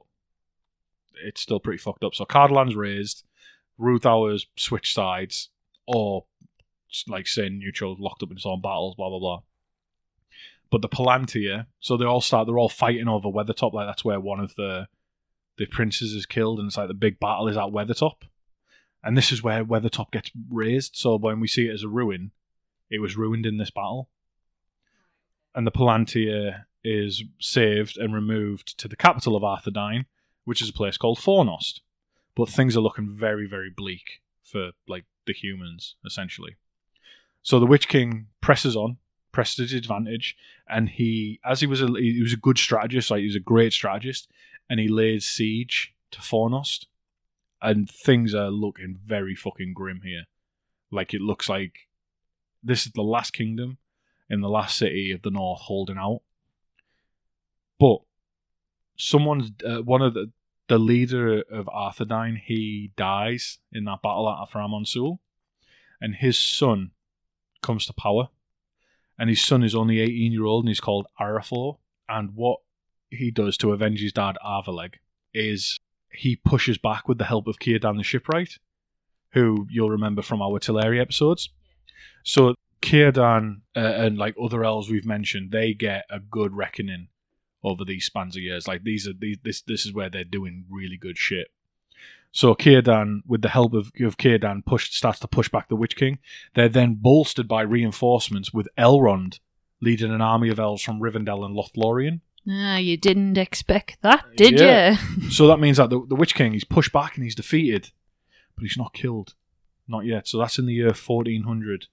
it's still pretty fucked up. So Cardolan's raised, Ruthour's switch sides, or like saying neutral, locked up in its own battles, blah blah blah. But the Palantir, so they all start, they're all fighting over Weathertop. Like that's where one of the the princes is killed, and it's like the big battle is at Weathertop. And this is where Weathertop gets raised. So when we see it as a ruin, it was ruined in this battle. And the Palantir is saved and removed to the capital of Arthedain, which is a place called Fornost. But things are looking very, very bleak for like the humans, essentially. So the Witch King presses on, presses his advantage, and he, as he was a, he was a good strategist, like he was a great strategist, and he laid siege to Fornost, and things are looking very fucking grim here. Like it looks like this is the last kingdom in the last city of the north holding out. But someone's uh, one of the the leader of Arthedain, he dies in that battle at Aframon Sul, and his son comes to power. And his son is only 18 year old and he's called Araphor. And what he does to avenge his dad, Arveleg, is he pushes back with the help of Círdan the Shipwright, who you'll remember from our Teleri episodes. So Círdan uh, and like other elves we've mentioned, they get a good reckoning over these spans of years. Like these are these this this is where they're doing really good shit. So Círdan, with the help of, of Círdan, pushed starts to push back the Witch King. They're then bolstered by reinforcements with Elrond leading an army of elves from Rivendell and Lothlorien. Ah, you didn't expect that, did Yeah. you? So that means that the, the Witch King he's pushed back and he's defeated, but he's not killed, not yet. So that's in the year fourteen hundred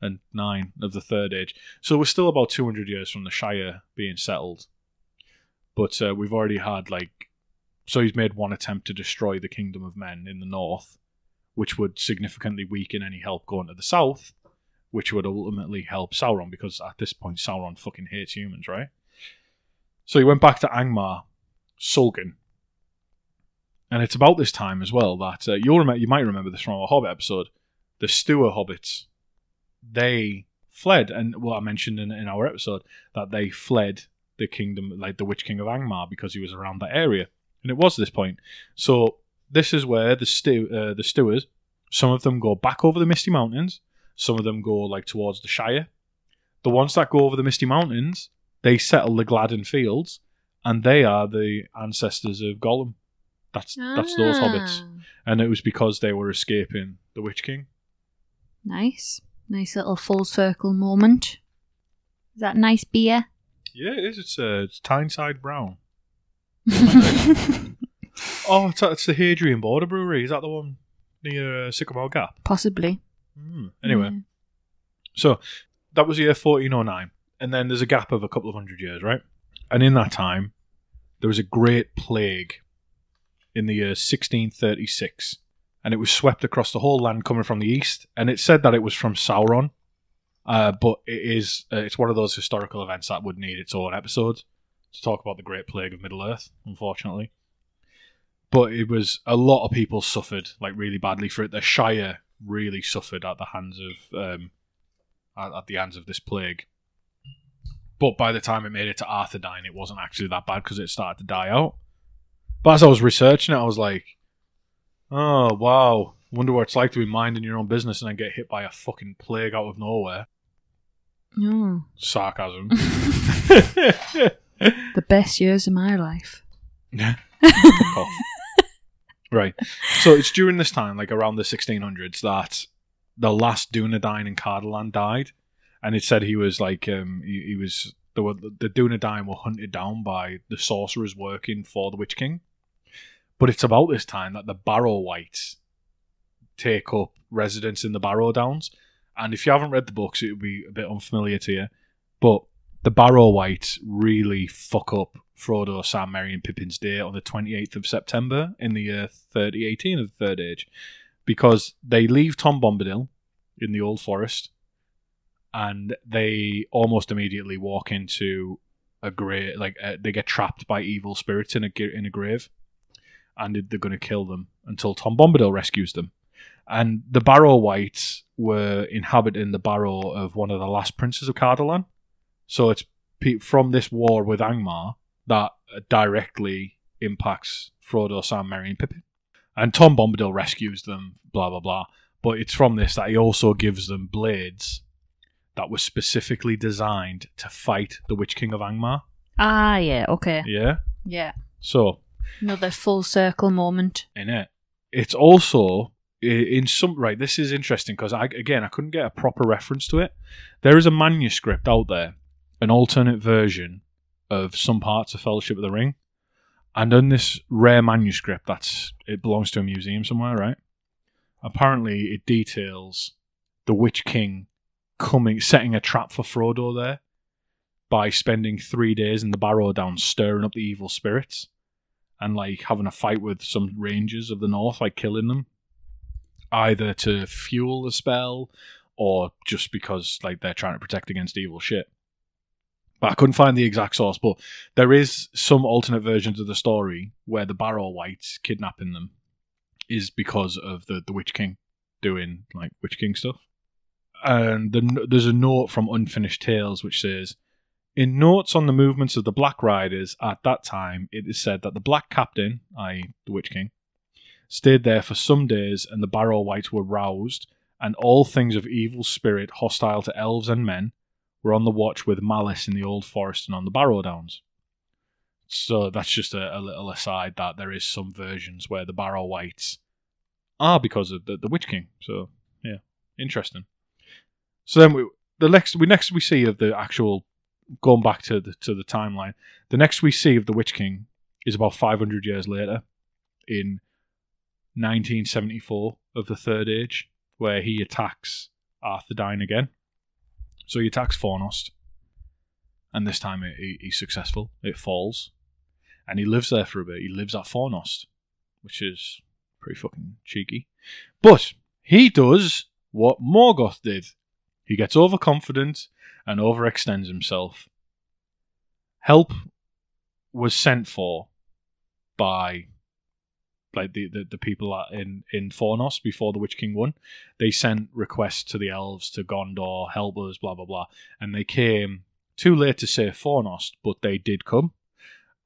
and nine of the Third Age. So we're still about two hundred years from the Shire being settled, but uh, we've already had like, so he's made one attempt to destroy the Kingdom of Men in the north, which would significantly weaken any help going to the south, which would ultimately help Sauron because at this point Sauron fucking hates humans, right? So he went back to Angmar, sulking. And it's about this time as well that uh, you'll remember, you might remember this from our Hobbit episode. The Stoor hobbits, they fled, and what I mentioned in, in our episode that they fled the kingdom, like the Witch King of Angmar, because he was around that area, and it was this point. So this is where the stew, uh, the Stoors, some of them go back over the Misty Mountains, some of them go like towards the Shire. The ones that go over the Misty Mountains, they settle the Gladden Fields, and they are the ancestors of Gollum. That's that's those hobbits, Ah, and it was because they were escaping the Witch King. Nice. Nice little full circle moment. Is that nice beer? Yeah, it is. It's uh, it's Tyneside Brown. Oh, it's, it's the Hadrian Border Brewery. Is that the one near uh, Sycamore Gap? Possibly. Mm. Anyway, Yeah. so that was the year 1409, and then there's a gap of a couple of hundred years, right? And in that time, there was a great plague in the year 1636, and it was swept across the whole land coming from the east. And it said that it was from Sauron, uh, but it is uh, it's one of those historical events that would need its own episode to talk about the Great Plague of Middle Earth, unfortunately. But it was a lot of people suffered like really badly for it. The Shire really suffered at the hands of um, at, at the hands of this plague. But by the time it made it to Arthedain, it wasn't actually that bad because it started to die out. But as I was researching it, I was like, oh wow, wonder what it's like to be minding your own business and then get hit by a fucking plague out of nowhere. Oh, Sarcasm. the best years of my life. Fuck off. Right. So it's during this time, like around the 1600s, that the last Dunedain in Cardolan died, and it said he was like um he, he was the the Dunedain were hunted down by the sorcerers working for the Witch King. But it's about this time that the Barrow Wights take up residence in the Barrow Downs, and if you haven't read the books, it would be a bit unfamiliar to you. But the Barrow Wights really fuck up Frodo, Sam, Merry, and Pippin's Day on the 28th of September in the year 3018 of the Third Age because they leave Tom Bombadil in the Old Forest and they almost immediately walk into a grave, like uh, they get trapped by evil spirits in a, in a grave and they're going to kill them until Tom Bombadil rescues them. And the Barrow Wights were inhabiting the barrow of one of the last princes of Cardolan. So it's pe- from this war with Angmar that directly impacts Frodo, Sam, Merry, and Pippin. And Tom Bombadil rescues them, blah, blah, blah. But it's from this that he also gives them blades that were specifically designed to fight the Witch King of Angmar. Ah, yeah, okay. Yeah? Yeah. So, Another full circle moment. in it. It's also in some right. This is interesting because I again I couldn't get a proper reference to it. There is a manuscript out there, an alternate version of some parts of Fellowship of the Ring, and in this rare manuscript, that's it belongs to a museum somewhere, right? Apparently, it details the Witch King coming, setting a trap for Frodo there by spending three days in the Barrow Down, stirring up the evil spirits and like having a fight with some rangers of the north, like killing them, either to fuel the spell or just because like they're trying to protect against evil shit. But I couldn't find the exact source. But there is some alternate versions of the story where the Barrow Wights kidnapping them is because of the the Witch King doing like Witch King stuff. And the, there's a note from Unfinished Tales which says. In notes on the movements of the Black Riders at that time, it is said that the Black Captain, i.e., the Witch King, stayed there for some days and the Barrow Wights were roused, and all things of evil spirit hostile to elves and men were on the watch with malice in the Old Forest and on the Barrow Downs. So that's just a, a little aside that there is some versions where the Barrow Wights are because of the, the Witch King. So yeah, interesting. So then we the next we next we see of the actual going back to the to the timeline, the next we see of the Witch King is about 500 years later, in 1974 of the Third Age, where he attacks Arthur Arthedain again. So he attacks Fornost, and this time he, he- he's successful. It falls, and he lives there for a bit. He lives at Fornost, which is pretty fucking cheeky. But he does what Morgoth did. He gets overconfident and overextends himself. Help was sent for by like the, the, the people in in Fornos before the Witch King won. They sent requests to the elves to Gondor, help us, blah blah blah, and they came too late to save Fornost, but they did come.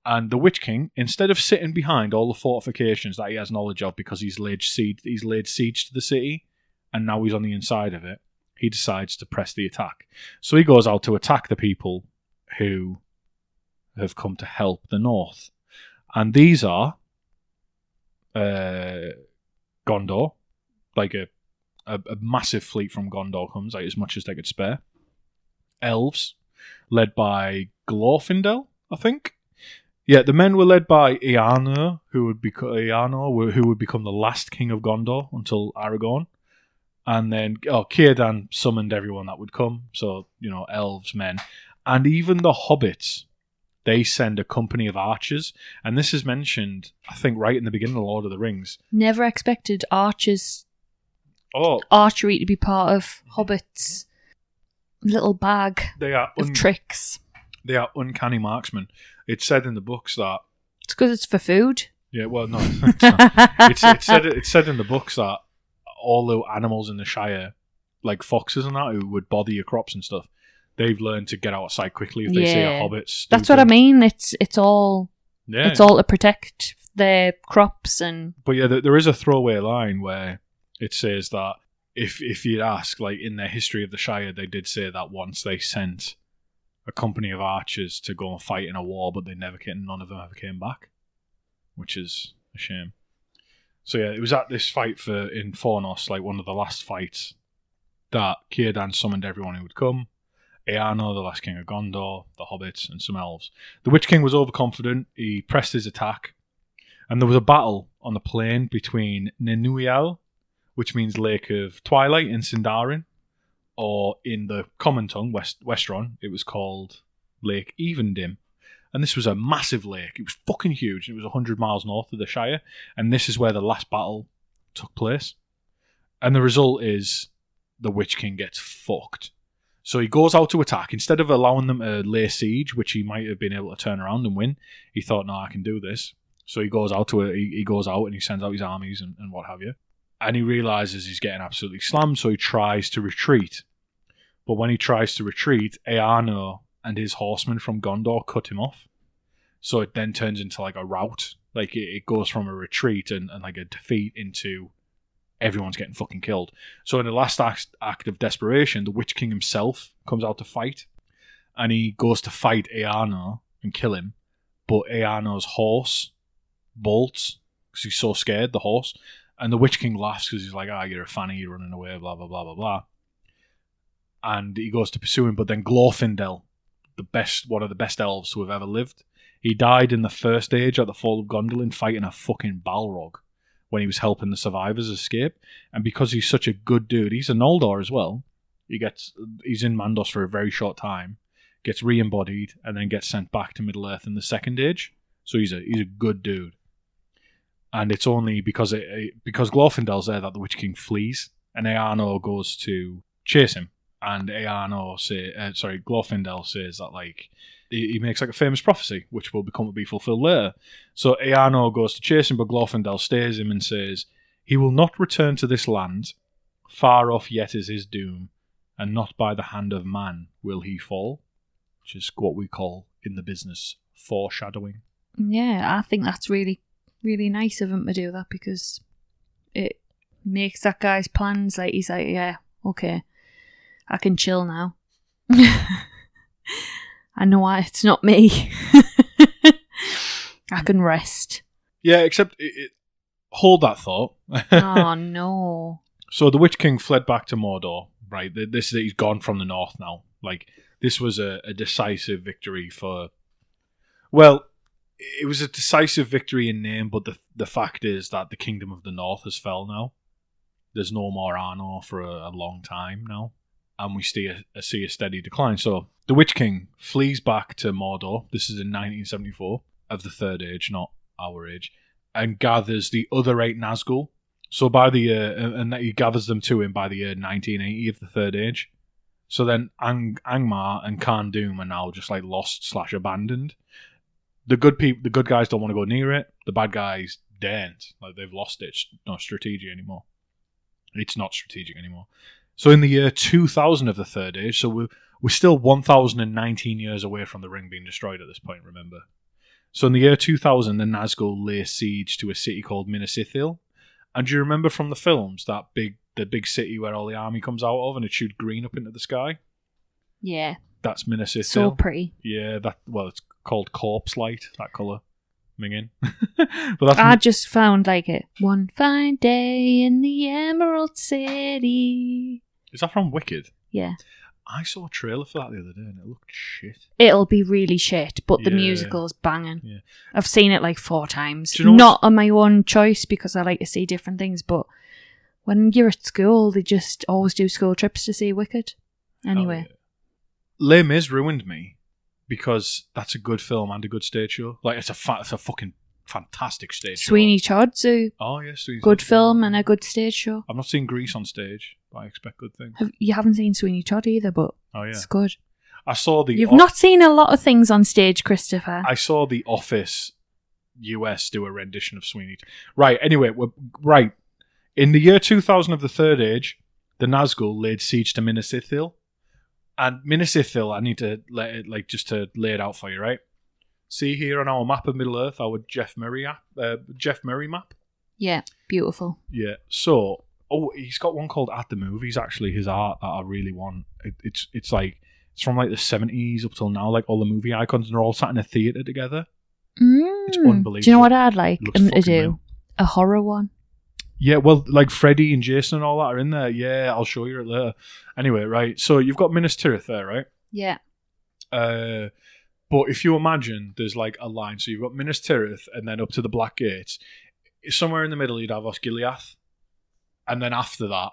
And the Witch King, instead of sitting behind all the fortifications that he has knowledge of because he's laid siege, he's laid siege to the city, and now he's on the inside of it, he decides to press the attack. So he goes out to attack the people who have come to help the North. And these are uh, Gondor, like a, a, a massive fleet from Gondor comes, like as much as they could spare. Elves, led by Glorfindel, I think. Yeah, the men were led by Earnur, who would become Earnur, who would become the last king of Gondor until Aragorn and then oh, Círdan summoned everyone that would come. So you know, elves, men, and even the hobbits. They send a company of archers, and this is mentioned, I think, right in the beginning of Lord of the Rings. Never expected archers Oh, archery to be part of Hobbit's little bag they are of tricks. they are uncanny marksmen. It's said in the books that It's because it's for food. yeah, well, no, it's, it's, it's said it's said in the books that all the animals in the Shire, like foxes and that, who would bother your crops and stuff, they've learned to get out of sight quickly if they see a Yeah. hobbit. That's what I mean. It's it's all Yeah, it's all to protect their crops and But yeah, there, there is a throwaway line where it says that if if you'd ask, like in their history of the Shire, they did say that once they sent a company of archers to go and fight in a war, but they never came. None of them ever came back, which is a shame. So yeah, it was at this fight for in Fornos, like one of the last fights, that Círdan summoned everyone who would come. Earnur, the last king of Gondor, the hobbits, and some elves. The Witch King was overconfident. He pressed his attack, and there was a battle on the plain between Nenuial, which means Lake of Twilight in Sindarin, or in the common tongue, West Westron, it was called Lake Evendim. And this was a massive lake. It was fucking huge. It was 100 miles north of the Shire. And this is where the last battle took place. And the result is the Witch King gets fucked. So he goes out to attack. Instead of allowing them to lay siege, which he might have been able to turn around and win, he thought, no, I can do this. So he goes out to it. He, he goes out and he sends out his armies and, and what have you. And he realizes he's getting absolutely slammed, so he tries to retreat. But when he tries to retreat, Earnur and his horsemen from Gondor cut him off. So it then turns into like a rout. Like it, it goes from a retreat and, and like a defeat into everyone's getting fucking killed. So in the last act, act of desperation, the Witch King himself comes out to fight, and he goes to fight Earnur and kill him. But Earnur's horse bolts because he's so scared. The horse, and the Witch King laughs because he's like, "Ah, you're a fanny, you're running away, blah blah blah blah blah." And he goes to pursue him, but then Glorfindel, the best, one of the best elves who have ever lived, he died in the first age at the fall of Gondolin fighting a fucking Balrog when he was helping the survivors escape. And because he's such a good dude, he's an Noldor as well. He gets he's in Mandos for a very short time, gets re-embodied, and then gets sent back to Middle Earth in the Second Age. So he's a he's a good dude. And it's only because it, because Glorfindel's there that the Witch King flees, and Earnur goes to chase him. And Earnur say, uh, sorry, Glorfindel says that like he, makes like a famous prophecy, which will become be fulfilled later. So Earnur goes to chase him, but Glorfindel stays him and says, He will not return to this land. Far off yet is his doom, and not by the hand of man will he fall. Which is what we call in the business foreshadowing. yeah, I think that's really, really nice of him to do that because it makes that guy's plans like he's like, yeah, okay, I can chill now. I know why it's not me. I can rest. Yeah, except it, it, hold that thought. oh no. So the Witch King fled back to Mordor. Right, Th- this he's gone from the north now. Like this was a, a decisive victory for. Well, it was a decisive victory in name, but the the fact is that the Kingdom of the North has fell now. There's no more Arnor for a, a long time now, and we see a, see a steady decline. So the Witch King flees back to Mordor. This is in 1974 of the Third Age, not our age, and gathers the other eight Nazgul so by the year, and and that he gathers them to him by the year 1980 of the Third Age. So then Ang- Angmar and Carn Dum are now just like lost slash abandoned. The good people, the good guys don't want to go near it. The bad guys daren't. Like they've lost it. It's not strategic anymore. It's not strategic anymore. So in the year 2000 of the Third Age, so we're we're still 1,019 years away from the ring being destroyed at this point. Remember. So in the year 2000, the Nazgul lay siege to a city called Minas Ithil. And do you remember from the films that big the big city where all the army comes out of and it shoots green up into the sky? Yeah, That's Minas Ithil. so pretty. yeah, that well, it's called corpse light. That color, minging. but that's I just found like it. One fine day in the Emerald City. Is that from Wicked? Yeah. I saw a trailer for that the other day and it looked shit. It'll be really shit, but the Yeah. musical's banging. Yeah. I've seen it like four times. Do you know Not on my own choice because I like to see different things, but when you're at school, they just always do school trips to see Wicked. Anyway, Oh. Les Mis ruined me because that's a good film and a good stage show. Like it's a fa- it's a fucking fantastic stage show. Sweeney Todd's a Oh yes, Sweeney good Todd's film and a good stage show. I've not seen Grease on stage, I expect good things. Have, you haven't seen Sweeney Todd either, but Oh yeah, it's good. I saw the. You've O- not seen a lot of things on stage, Christopher. I saw the Office US do a rendition of Sweeney. Right. Anyway, we're, right in the year 2000 of the Third Age, the Nazgul laid siege to Minas Ithil, and Minas Ithil. I need to let it like just to lay it out for you, right? See here on our map of Middle Earth, our Jeff Murray app, uh, Jeff Murray map. Yeah, beautiful. Yeah. So, oh, he's got one called At the Movies. Actually, his art that I really want. It, it's it's like it's from like the seventies up till now. Like all the movie icons, and they're all sat in a theater together. It's Mm. unbelievable. Do you know what I'd like um, to do? real. A horror one. Yeah, well, like Freddy and Jason and all that are in there. Yeah, I'll show you it later. Anyway, right. So you've got Minas Tirith there, right? Yeah. Uh, but if you imagine there's like a line, so you've got Minas Tirith and then up to the Black Gates. Somewhere in the middle, you'd have Osgiliath, and then after that,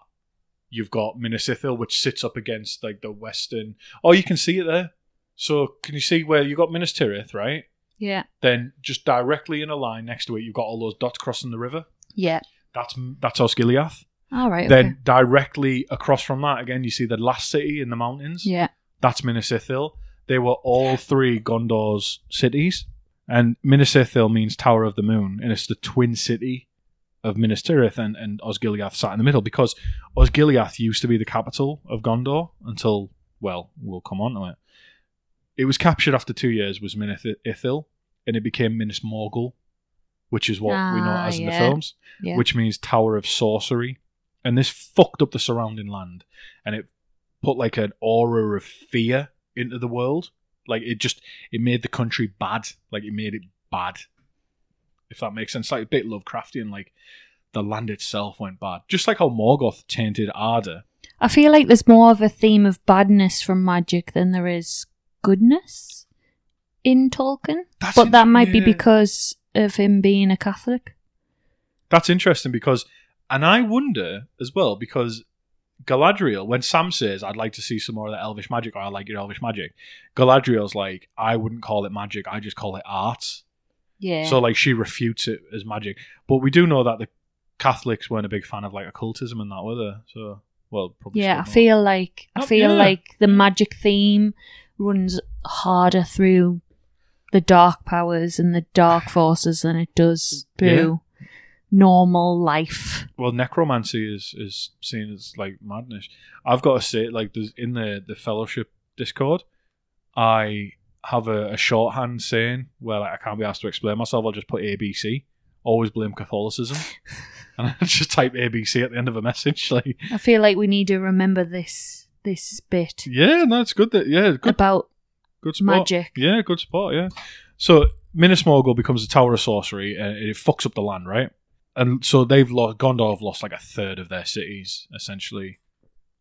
you've got Minas Ithil, which sits up against like the western. Oh, you can see it there. So can you see where you got Minas Tirith, right? Yeah. Then just directly in a line next to it, you've got all those dots crossing the river. Yeah. That's that's Osgiliath. All right. Then okay. directly across from that, again, you see the last city in the mountains. Yeah. That's Minas Ithil. They were all three Gondor's cities. And Minas Ithil means Tower of the Moon, and it's the twin city of Minas Tirith and, and Osgiliath sat in the middle because Osgiliath used to be the capital of Gondor until, well, we'll come on to it. It was captured after two years, was Minas Ithil, and it became Minas Morgul, which is what we know Ah, as in the films Yeah. which means Tower of Sorcery. And this fucked up the surrounding land. And it put like an aura of fear into the world. Like it just it made the country bad. Like it made it bad. If that makes sense. Like a bit Lovecraftian, like the land itself went bad. Just like how Morgoth tainted Arda. I feel like there's more of a theme of badness from magic than there is goodness in Tolkien. That's but that might be because of him being a Catholic. That's interesting because, and I wonder as well because Galadriel, when Sam says, "I'd like to see some more of that Elvish magic," or "I like your Elvish magic," Galadriel's like, "I wouldn't call it magic. I just call it art." Yeah. So like she refutes it as magic. But we do know that the Catholics weren't a big fan of like occultism and that, were they? So well, probably. yeah, I not. feel like I Oh, feel yeah. like the magic theme runs harder through the dark powers and the dark forces than it does through normal life. well necromancy is is seen as like madness i've got to say like there's in the the fellowship discord i have a, a shorthand saying where like, i can't be asked to explain myself i'll just put abc always blame catholicism. And i just type abc at the end of a message like I feel like we need to remember this this bit. Yeah no good that yeah good. About good spot. magic. yeah good spot yeah. So Minas Morgul becomes a tower of sorcery and it fucks up the land right? And so they've lost Gondor have lost like a third of their cities essentially.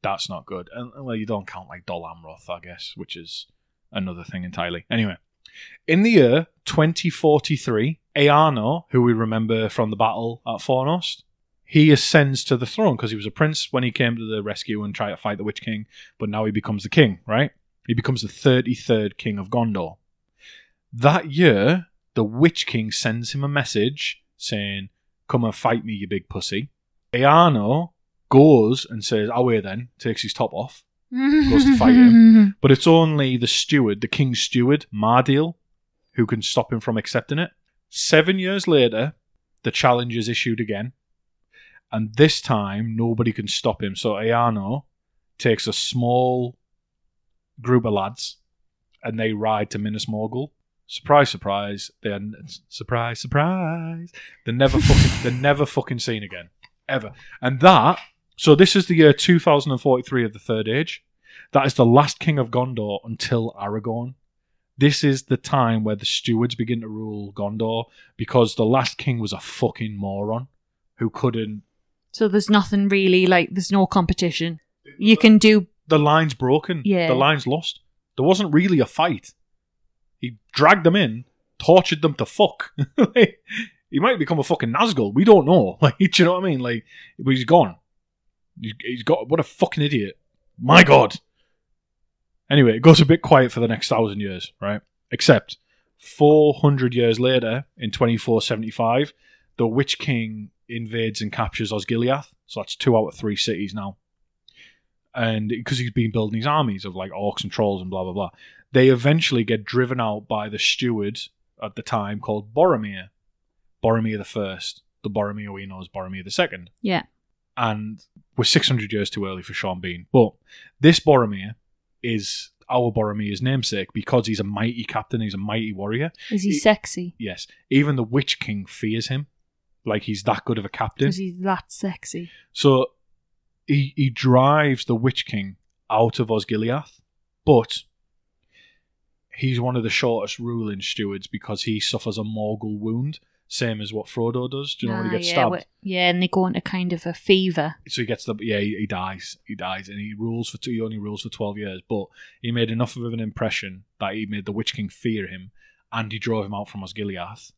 That's not good. And well, you don't count like Dol Amroth, I guess, which is another thing entirely. Anyway, in the year 2043, Earnur, who we remember from the battle at Fornost, he ascends to the throne because he was a prince when he came to the rescue and tried to fight the Witch King, but now he becomes the king, right? He becomes the 33rd king of Gondor. That year, the Witch King sends him a message saying, Come and fight me, you big pussy. Earnur goes and says, Away then, takes his top off. Goes to fight him. But it's only the steward, the king's steward, Mardil, who can stop him from accepting it. Seven years later, the challenge is issued again. And this time, nobody can stop him. So Earnur takes a small group of lads and they ride to Minas Morgul. Surprise, surprise. They're surprise, surprise. They're never fucking. they're never fucking seen again, ever. And that. So this is the year 2043 of the Third Age. That is the last king of Gondor until Aragorn. This is the time where the stewards begin to rule Gondor because the last king was a fucking moron who couldn't. So there's nothing really like there's no competition. You can do The line's broken. Yeah. The line's lost. There wasn't really a fight. He dragged them in, tortured them to fuck. Like, he might become a fucking Nazgul. We don't know. Like, do you know what I mean? Like, but he's gone. He's, got what a fucking idiot. My God. Anyway, it goes a bit quiet for the next thousand years, right? Except 400 years later, in 2475, the Witch King invades and captures Osgiliath. So that's two out of three cities now. And because he's been building these armies of like orcs and trolls and blah, blah, blah, they eventually get driven out by the steward at the time called Boromir. Boromir the First. The Boromir we know as Boromir the Second yeah. And we're 600 years too early for Sean Bean. But this Boromir is our Boromir's namesake because he's a mighty captain, he's a mighty warrior. Is he He- sexy? Yes, even the Witch King fears him, like he's that good of a captain. Because he's that sexy. So he he drives the Witch King out of Osgiliath, but he's one of the shortest ruling stewards because he suffers a Morgul wound, same as what Frodo does. Do you know when Ah, he gets yeah, stabbed? yeah, and they go into kind of a fever. so he gets the yeah he, he dies he dies and he rules for two he only rules for 12 years but he made enough of an impression that he made the witch king fear him and he drove him out from Osgiliath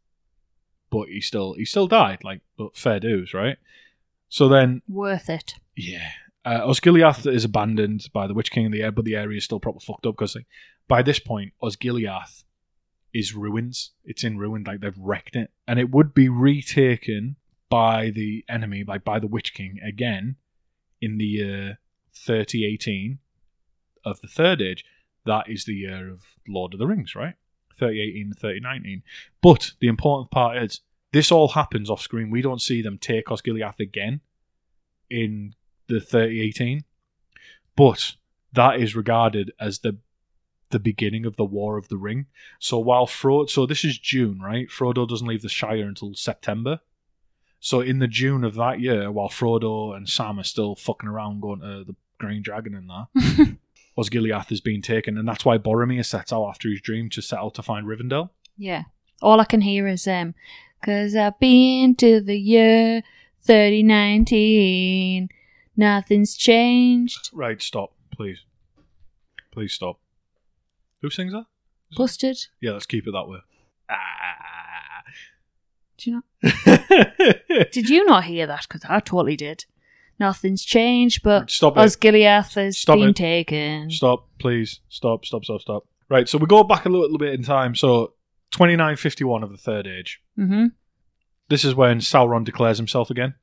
but he still he still died like but fair dues right so then Worth it. yeah uh, Osgiliath is abandoned by the witch king in the air but the area is still proper fucked up because like, by this point Osgiliath is ruins it's in ruin like they've wrecked it and it would be retaken by the enemy, like by the Witch King again in the year 3018 of the Third Age. That is the year of Lord of the Rings, right? 3018 and 3019. But the important part is this all happens off screen. We don't see them take Osgiliath again in the 3018. But that is regarded as the the beginning of the War of the Ring. So while Frodo, so this is June, right? Frodo doesn't leave the Shire until September. So in the June of that year, while Frodo and Sam are still fucking around going to the Green Dragon and that, Osgiliath has been taken, and that's why Boromir sets out after his dream to set out to find Rivendell. Yeah. All I can hear is um, cause I've been to the year 3019. Nothing's changed. Right, stop, please, please stop. Who sings that? Busted. Yeah, let's keep it that way. Ah. Do you know? Did you not hear that? Because I totally did. Nothing's changed, but stop it. Osgiliath has Stop been it. taken. Stop, please. Stop, stop, stop, stop. Right, so we go back a little bit in time. So, 2951 of the Third Age. Mm-hmm. This is when Sauron declares himself again.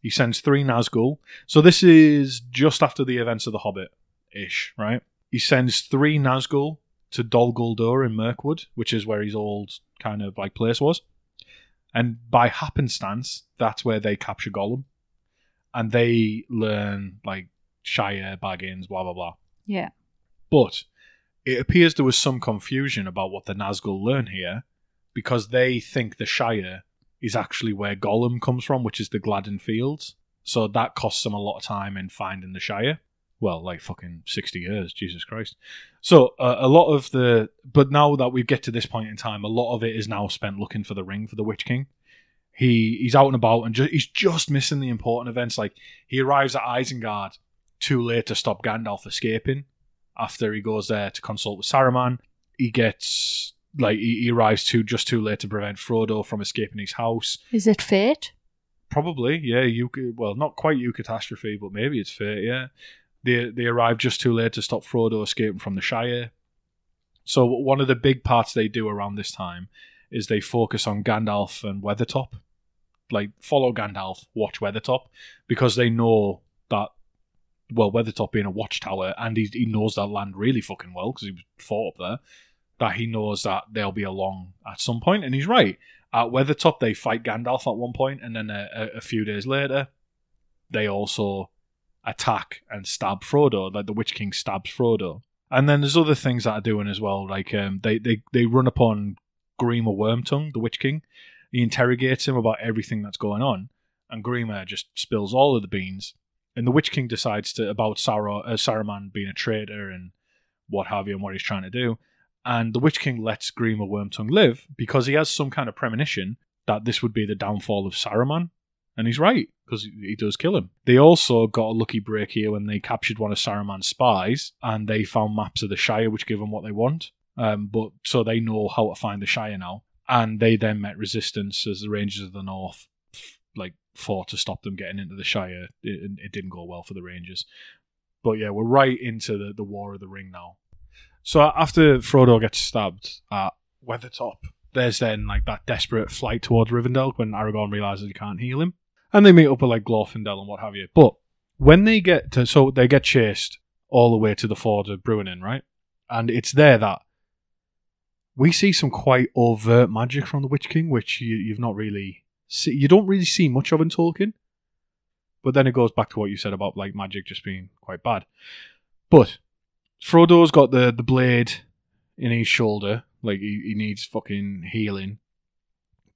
He sends three Nazgul. So, this is just after the events of The Hobbit ish, right? He sends three Nazgul to Dol Guldur in Mirkwood, which is where his old kind of like place was. And by happenstance, that's where they capture Gollum. And they learn like Shire, Baggins, blah, blah, blah. Yeah. But it appears there was some confusion about what the Nazgul learn here because they think the Shire is actually where Gollum comes from, which is the Gladden Fields. So that costs them a lot of time in finding the Shire. Well, like fucking 60 years, Jesus Christ. So uh, a lot of the. But now that we get to this point in time, a lot of it is now spent looking for the ring for the Witch King. He He's out and about and ju- he's just missing the important events. Like he arrives at Isengard too late to stop Gandalf escaping after he goes there to consult with Saruman. He gets like he, he arrives too just too late to prevent Frodo from escaping his house. Is it fate? Probably, yeah. You well, not quite you catastrophe, but maybe it's fate. Yeah, they they arrive just too late to stop Frodo escaping from the Shire. So one of the big parts they do around this time is they focus on Gandalf and Weathertop. Like follow Gandalf, watch Weathertop, because they know that well, Weathertop being a watchtower, and he, he knows that land really fucking well because he fought up there. That he knows that they'll be along at some point, and he's right. At Weathertop, they fight Gandalf at one point, and then a, a, a few days later, they also attack and stab Frodo. Like the Witch King stabs Frodo, and then there's other things that are doing as well. Like um, they they they run upon Grima Wormtongue, the Witch King. He interrogates him about everything that's going on, and Grima just spills all of the beans. And the Witch King decides to about uh, Saruman being a traitor and what have you, and what he's trying to do. And the Witch King lets Grima Wormtongue live because he has some kind of premonition that this would be the downfall of Saruman. And he's right, because he does kill him. They also got a lucky break here when they captured one of Saruman's spies and they found maps of the Shire which give them what they want. Um, but so they know how to find the Shire now. And they then met resistance as the Rangers of the North like fought to stop them getting into the Shire. It, it didn't go well for the Rangers. But yeah, we're right into the, the War of the Ring now. So after Frodo gets stabbed at Weathertop, there's then like that desperate flight towards Rivendell when Aragorn realizes he can't heal him, and they meet up with like Glorfindel and what have you. But when they get to, so they get chased all the way to the ford of Bruinen, right? And it's there that we see some quite overt magic from the Witch King, which you, you've not really see. You don't really see much of in Tolkien. But then it goes back to what you said about like magic just being quite bad. But Frodo's got the, the blade in his shoulder, like he, he needs fucking healing.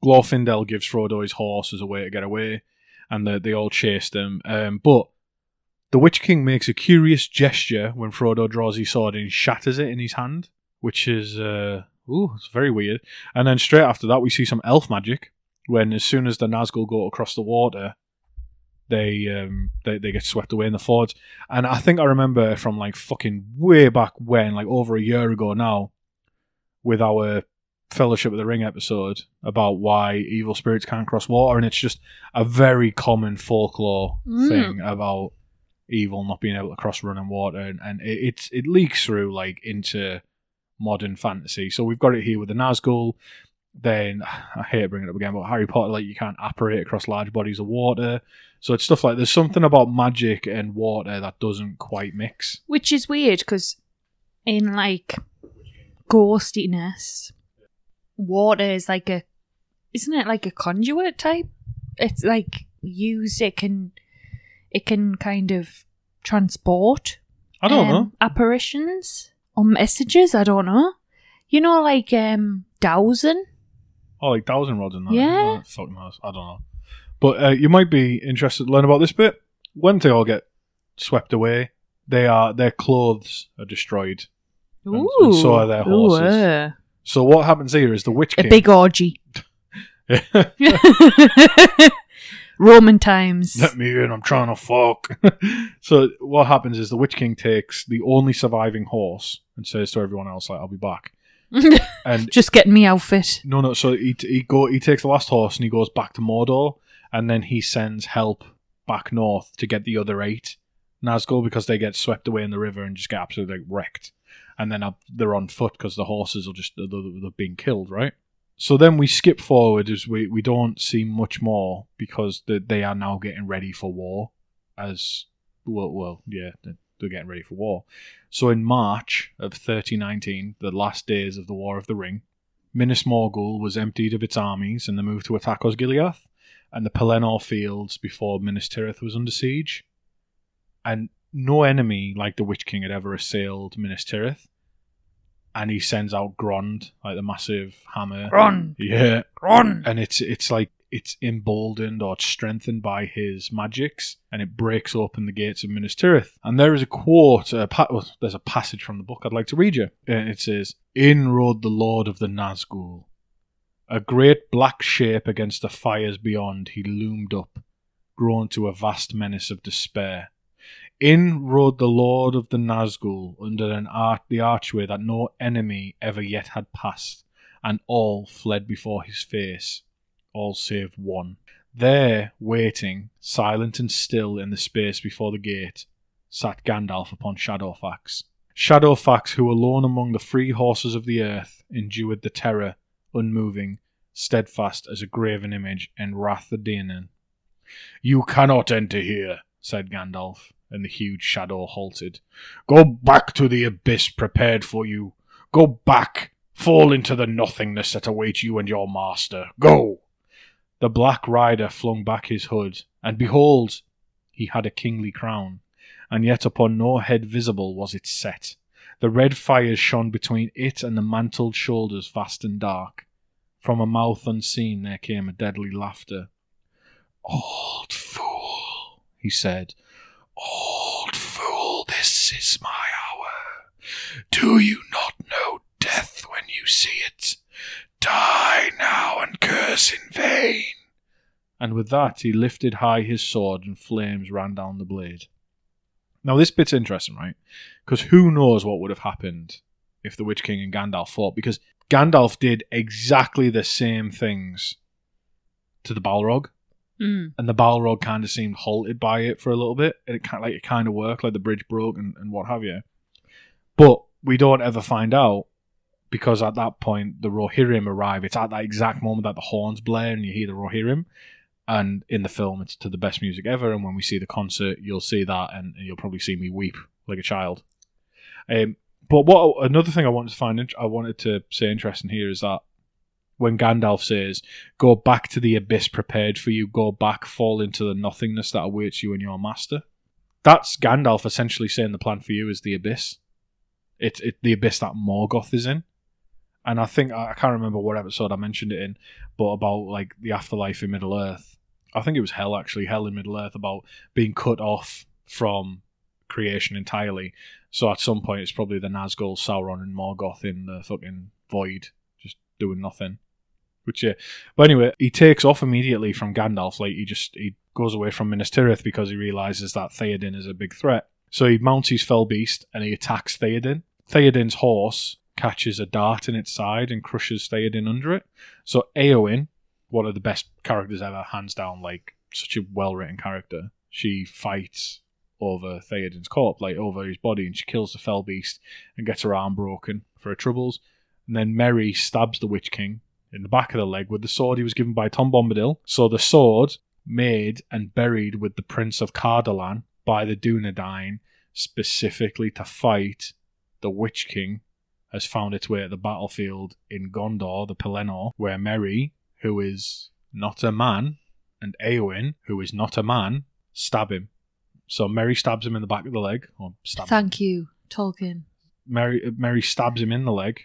Glorfindel gives Frodo his horse as a way to get away, and they, they all chase them. Um, but the Witch King makes a curious gesture when Frodo draws his sword and shatters it in his hand, which is uh, ooh, it's very weird. And then straight after that, we see some elf magic when as soon as the Nazgul go across the water, they um they, they get swept away in the fords. And I think I remember from like fucking way back when, like over a year ago now, with our Fellowship of the Ring episode about why evil spirits can't cross water, and it's just a very common folklore Mm. thing about evil not being able to cross running water, and, and it, it's it leaks through like into modern fantasy. So we've got it here with the Nazgul. Then I hate to bring it up again, but Harry Potter, like you can't apparate across large bodies of water. So it's stuff like there's something about magic and water that doesn't quite mix. Which is weird because in like ghostiness, water is like a, isn't it like a conduit type? It's like used. It can, it can kind of transport. I don't um, know. apparitions or messages. I don't know. You know, like um, dowsing. Oh, like thousand rods and that. Yeah. Oh, fuck knows. I don't know. But uh, you might be interested to learn about this bit. When they all get swept away, they are their clothes are destroyed. And- and so are their Ooh, horses. uh, So what happens here is the Witch a King. big orgy. Roman times. Let me in, I'm trying to fuck. so what happens is the Witch King takes the only surviving horse and says to everyone else, like, I'll be back. And Just getting me outfit. no, no, so he, he go he takes the last horse and he goes back to Mordor and then he sends help back north to get the other eight Nazgul because they get swept away in the river and just get absolutely like, wrecked. And then they're on foot because the horses are just they're, they're being killed, right? So then we skip forward as we, we don't see much more because they, they are now getting ready for war. As well, well, yeah, they're, getting ready for war. So in March of 3019, the last days of the War of the Ring, Minas Morgul was emptied of its armies and they moved to attack Osgiliath and the Pelennor fields before Minas Tirith was under siege. And no enemy like the Witch King had ever assailed Minas Tirith. And he sends out Grond, like the massive hammer. Grond. Yeah. Grond! And it's it's like it's emboldened or strengthened by his magics, and it breaks open the gates of Minas Tirith. And there is a quote, a pa- well, there's a passage from the book I'd like to read you. And it says, In rode the Lord of the Nazgul. A great black shape against the fires beyond, he loomed up, grown to a vast menace of despair. In rode the Lord of the Nazgul under an arch- the archway that no enemy ever yet had passed, and all fled before his face, all save one. There, waiting, silent and still in the space before the gate, sat Gandalf upon Shadowfax. Shadowfax, who alone among the free horses of the earth endured the terror, unmoving, steadfast as a graven image, and Rath Dínen. You cannot enter here, said Gandalf, and the huge shadow halted. Go back to the abyss prepared for you. Go back. Fall into the nothingness that awaits you and your master. Go! The black rider flung back his hood, and behold, he had a kingly crown, and yet upon no head visible was it set. The red fires shone between it and the mantled shoulders vast and dark. From a mouth unseen there came a deadly laughter. Old fool, he said. Old fool, this is my hour. Do you not know death when you see it? Die now and curse in vain. And with that, he lifted high his sword, and flames ran down the blade. Now, this bit's interesting, right? Because who knows what would have happened if the Witch King and Gandalf fought? Because Gandalf did exactly the same things to the Balrog, Mm. and the Balrog kind of seemed halted by it for a little bit. And it kind like it kind of worked, like the bridge broke and, and what have you. But we don't ever find out because at that point the Rohirrim arrive. It's at that exact moment that the horns blare and you hear the Rohirrim. And in the film, it's to the best music ever. And when we see the concert, you'll see that, and, and you'll probably see me weep like a child. Um, but what another thing I wanted to find, I wanted to say interesting here is that when Gandalf says, "Go back to the abyss prepared for you. Go back, fall into the nothingness that awaits you and your master." That's Gandalf essentially saying the plan for you is the abyss. It's it, the abyss that Morgoth is in. And I think I can't remember what episode I mentioned it in, but about like the afterlife in Middle Earth. I think it was Hell actually, Hell in Middle Earth, about being cut off from creation entirely. So at some point, it's probably the Nazgul, Sauron, and Morgoth in the fucking void, just doing nothing. Which yeah, but anyway, he takes off immediately from Gandalf. Like he just he goes away from Minas Tirith because he realizes that Theoden is a big threat. So he mounts his fell beast and he attacks Theoden. Theoden's horse catches a dart in its side and crushes Theoden under it. So Eowyn, one of the best characters ever, hands down, like such a well written character. She fights over Theoden's corpse, like over his body, and she kills the fell beast and gets her arm broken for her troubles. And then Merry stabs the Witch King in the back of the leg with the sword he was given by Tom Bombadil. So the sword, made and buried with the Prince of Cardolan by the Dunedain, specifically to fight the Witch King, has found its way at the battlefield in Gondor, the Pelennor, where Merry, who is not a man, and Eowyn, who is not a man, stab him. So Merry stabs him in the back of the leg, or stabs Thank you, Tolkien. Merry Merry stabs him in the leg,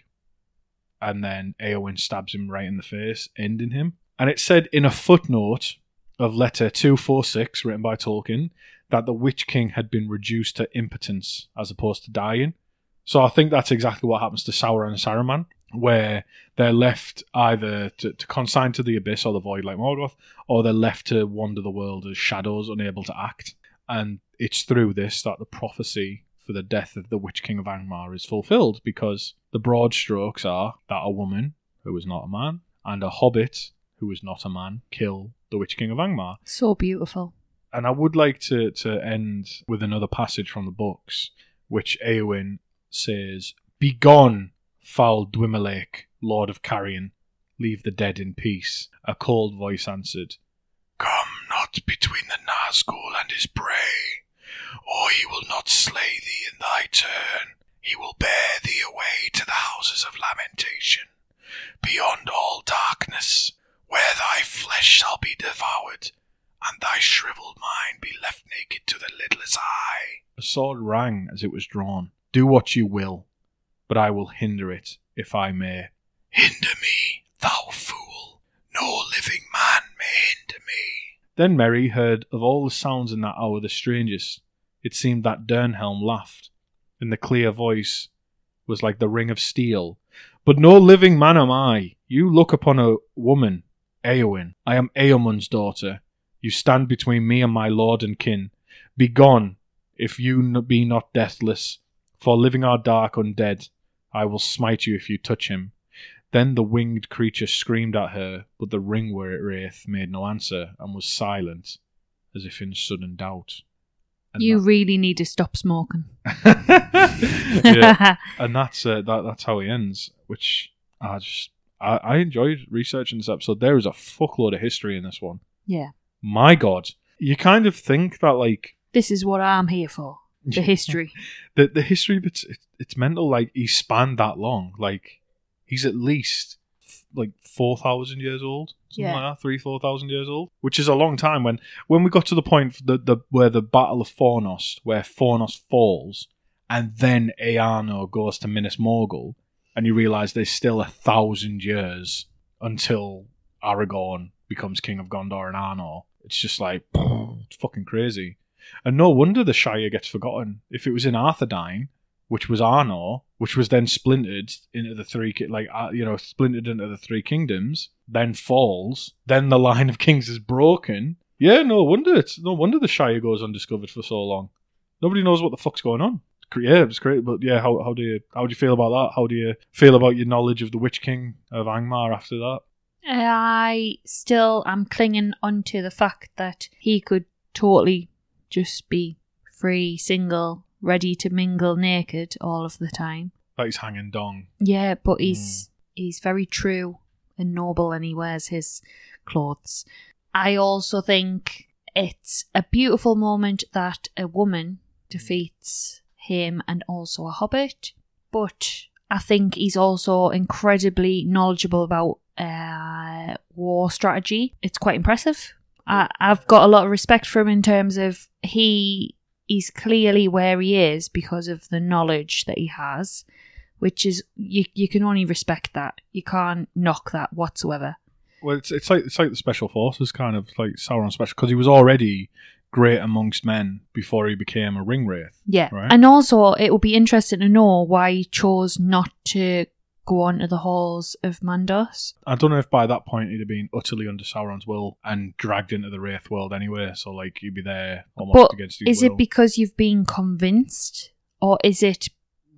and then Eowyn stabs him right in the face, ending him. And it said in a footnote of letter 246 written by Tolkien that the Witch King had been reduced to impotence as opposed to dying. So I think that's exactly what happens to Sauron and Saruman, where they're left either to, to consign to the abyss or the void like Morgoth, or they're left to wander the world as shadows, unable to act. And it's through this that the prophecy for the death of the Witch King of Angmar is fulfilled, because the broad strokes are that a woman, who was not a man, and a hobbit, who was not a man, kill the Witch King of Angmar. So beautiful. And I would like to, to end with another passage from the books, which Eowyn says, Begone, foul dwimmerlaik, Lord of Carrion, leave the dead in peace. A cold voice answered, Come not between the Nazgul and his prey, or he will not slay thee in thy turn. He will bear thee away to the houses of lamentation, beyond all darkness, where thy flesh shall be devoured, and thy shriveled mind be left naked to the lidless eye. A sword rang as it was drawn. Do what you will, but I will hinder it, if I may. Hinder me, thou fool. No living man may hinder me. Then Merry heard of all the sounds in that hour the strangest. It seemed that Dernhelm laughed, and the clear voice was like the ring of steel. But no living man am I. You look upon a woman, Eowyn. I am Eomund's daughter. You stand between me and my lord and kin. Begone, if you be not deathless, for living are dark undead. I will smite you if you touch him. Then the winged creature screamed at her, but the ring where it wraith made no answer and was silent, as if in sudden doubt. And You really need to stop smoking. yeah, and that's uh, that. That's how he ends. Which I just I, I enjoyed researching this episode. There is a fuckload of history in this one. yeah. My God, you kind of think that like This is what I'm here for. The history. the the history, but it's, it's mental. Like he spanned that long. Like he's at least like four thousand years old, something Yeah. like that, three four thousand years old, which is a long time. When when we got to the point the, the where the Battle of Fornost, where Fornost falls, and then Earnur goes to Minas Morgul, and you realise there's still a thousand years until Aragorn becomes king of Gondor and Arnor. It's just like it's fucking crazy. And no wonder the Shire gets forgotten. If it was in Arthedain, which was Arnor, which was then splintered into the three, like uh, you know, splintered into the three kingdoms, then falls, then the line of kings is broken. Yeah, no wonder it's no wonder the Shire goes undiscovered for so long. Nobody knows what the fuck's going on. Yeah, it's great, but yeah, how how do you how do you feel about that? How do you feel about your knowledge of the Witch King of Angmar after that? I still am clinging onto the fact that he could totally just be free, single, ready to mingle naked all of the time. That he's hanging dong. Yeah, but he's he's very true and noble and he wears his clothes. I also think it's a beautiful moment that a woman defeats him and also a hobbit, but I think he's also incredibly knowledgeable about uh, war strategy. It's quite impressive. I, I've got a lot of respect for him in terms of he he's clearly where he is because of the knowledge that he has, which is you you can only respect that. You can't knock that whatsoever. Well, it's it's like it's like the special forces kind of like Sauron special because he was already great amongst men before he became a ring wraith. Yeah. Right. And also it would be interesting to know why he chose not to go on to the halls of Mandos. I don't know if by that point he'd have been utterly under Sauron's will and dragged into the wraith world anyway. So like you'd be there almost But against his is will. it because you've been convinced or is it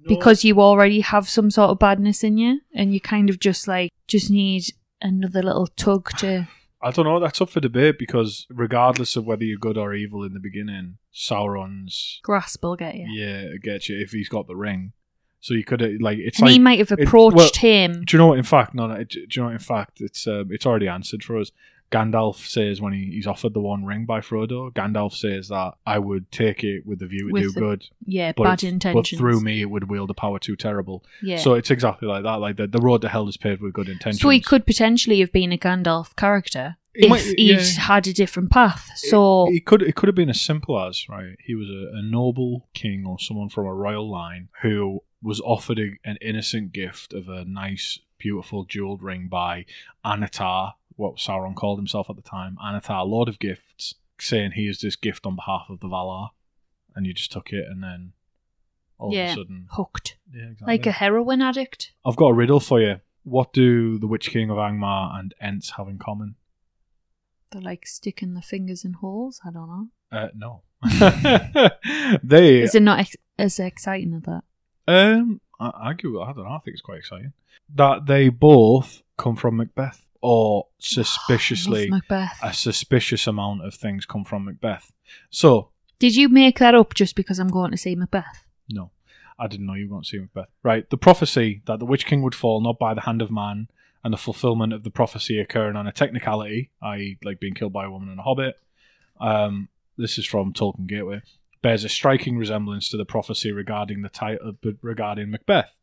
No. because you already have some sort of badness in you and you kind of just like just need another little tug to I don't know. That's up for debate because regardless of whether you're good or evil in the beginning, Sauron's grasp will get you. yeah get you if he's got the ring. So you could have like it's and like he might have it- approached well, him. Do you know what? In fact, no, no. Do you know what? In fact, it's um, it's already answered for us. Gandalf says when he, he's offered the One Ring by Frodo, Gandalf says that I would take it with the view to With do the good, Yeah, but, bad intentions. but through me it would wield a power too terrible. Yeah. So it's exactly like that. Like the, the road to hell is paved with good intentions. So he could potentially have been a Gandalf character if might- he'd yeah. had a different path. So it could it could have been as simple as right. He was a, a noble king or someone from a royal line who was offered a, an innocent gift of a nice, beautiful jeweled ring by Annatar, what Sauron called himself at the time, Annatar, Lord of Gifts, saying he is this gift on behalf of the Valar, and you just took it, and then all Yeah. of a sudden, hooked. yeah, exactly. Like a heroin addict. I've got a riddle for you. What do the Witch King of Angmar and Ents have in common? They're like sticking their fingers in holes. I don't know. Uh, no. they Is it not ex- as exciting as that? Um, I, I. I don't know. I think it's quite exciting that they both come from Macbeth, or suspiciously, Love Macbeth. a suspicious amount of things come from Macbeth. So Did you make that up just because I'm going to see Macbeth? no, I didn't know you were going to see Macbeth. Right, the prophecy that the Witch King would fall not by the hand of man, and the fulfillment of the prophecy occurring on a technicality, i.e., like being killed by a woman and a hobbit. Um, this is from Tolkien Gateway. Bears a striking resemblance to the prophecy regarding the title regarding Macbeth,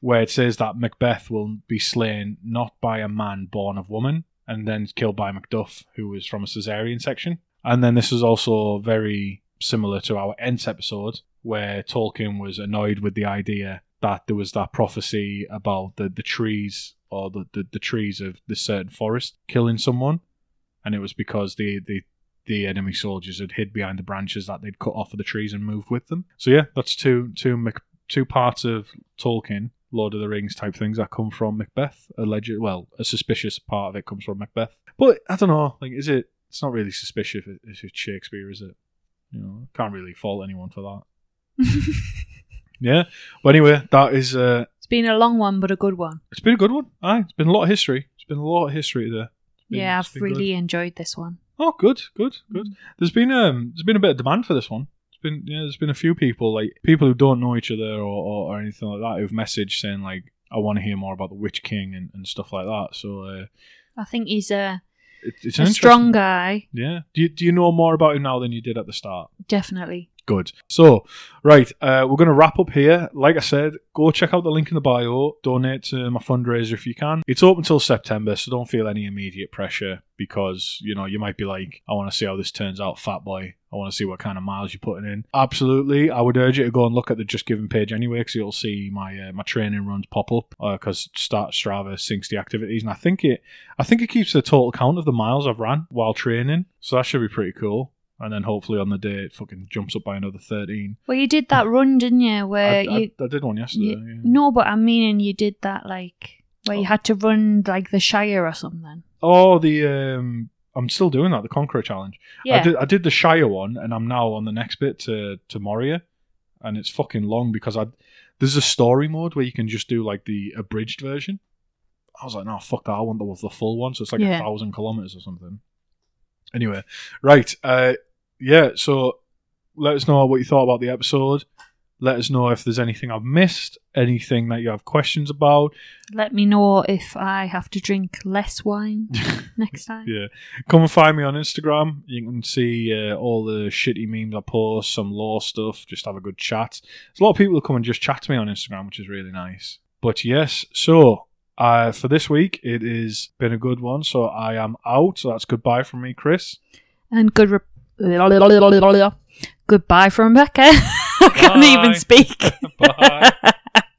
where it says that Macbeth will be slain not by a man born of woman, and then killed by Macduff, who was from a cesarean section. And then this is also very similar to our Ents episode, where Tolkien was annoyed with the idea that there was that prophecy about the, the trees or the, the, the trees of this certain forest killing someone, and it was because the, the the enemy soldiers had hid behind the branches that they'd cut off of the trees and moved with them. So yeah, that's two two two parts of Tolkien, Lord of the Rings type things that come from Macbeth. Alleged, well, a suspicious part of it comes from Macbeth. But I don't know, like, is it? It's not really suspicious if, it, if it's Shakespeare, is it? You know, can't really fault anyone for that. Yeah. But anyway, that is. Uh, been a long one, but a good one. it's been a good one. Aye, it's been a lot of history. It's been a lot of history there. Been- yeah, I've really good. enjoyed this one. Oh, good, good, good. There's been um, there's been a bit of demand for this one. It's been yeah, there's been a few people like people who don't know each other or, or, or anything like that who've messaged saying like I want to hear more about the Witch King and, and stuff like that. So uh, I think he's a, it, it's a strong guy. Yeah. Do you do you know more about him now than you did at the start? Definitely. Good. So, right, uh, we're going to wrap up here. Like I said, go check out the link in the bio. Donate to my fundraiser if you can. It's open until September, so don't feel any immediate pressure because you know you might be like, I want to see how this turns out, fat boy. I want to see what kind of miles you're putting in. Absolutely, I would urge you to go and look at the Just Giving page anyway, because you'll see my uh, my training runs pop up. Because Start Strava syncs the activities, and I think it I think it keeps the total count of the miles I've ran while training. So that should be pretty cool. And then hopefully on the day it fucking jumps up by another thirteen. Well, you did that run, didn't you? I, Where I- you, I did one yesterday. you yeah. no, but I mean, you did that like where you Oh. had to run like the Shire or something. Oh, the um, I'm still doing that. The Conqueror Challenge. Yeah, I did. I did the Shire one, and I'm now on the next bit to to Moria, and it's fucking long because I there's a story mode where you can just do like the abridged version. I was like, no, fuck that. I want the the full one. So it's like Yeah. a thousand kilometers or something. Anyway, right. Uh, yeah. So let us know what you thought about the episode. Let us know if there's anything I've missed, anything that you have questions about. let me know if I have to drink less wine next time. Yeah. Come and find me on Instagram. You can see uh, all the shitty memes I post, some law stuff, just have a good chat. There's a lot of people who come and just chat to me on Instagram, which is really nice. But yes, so uh, for this week, it has been a good one. So I am out. So that's goodbye from me, Chris. And good, re- Goodbye from Rebecca. Eh? I can't even speak. Bye.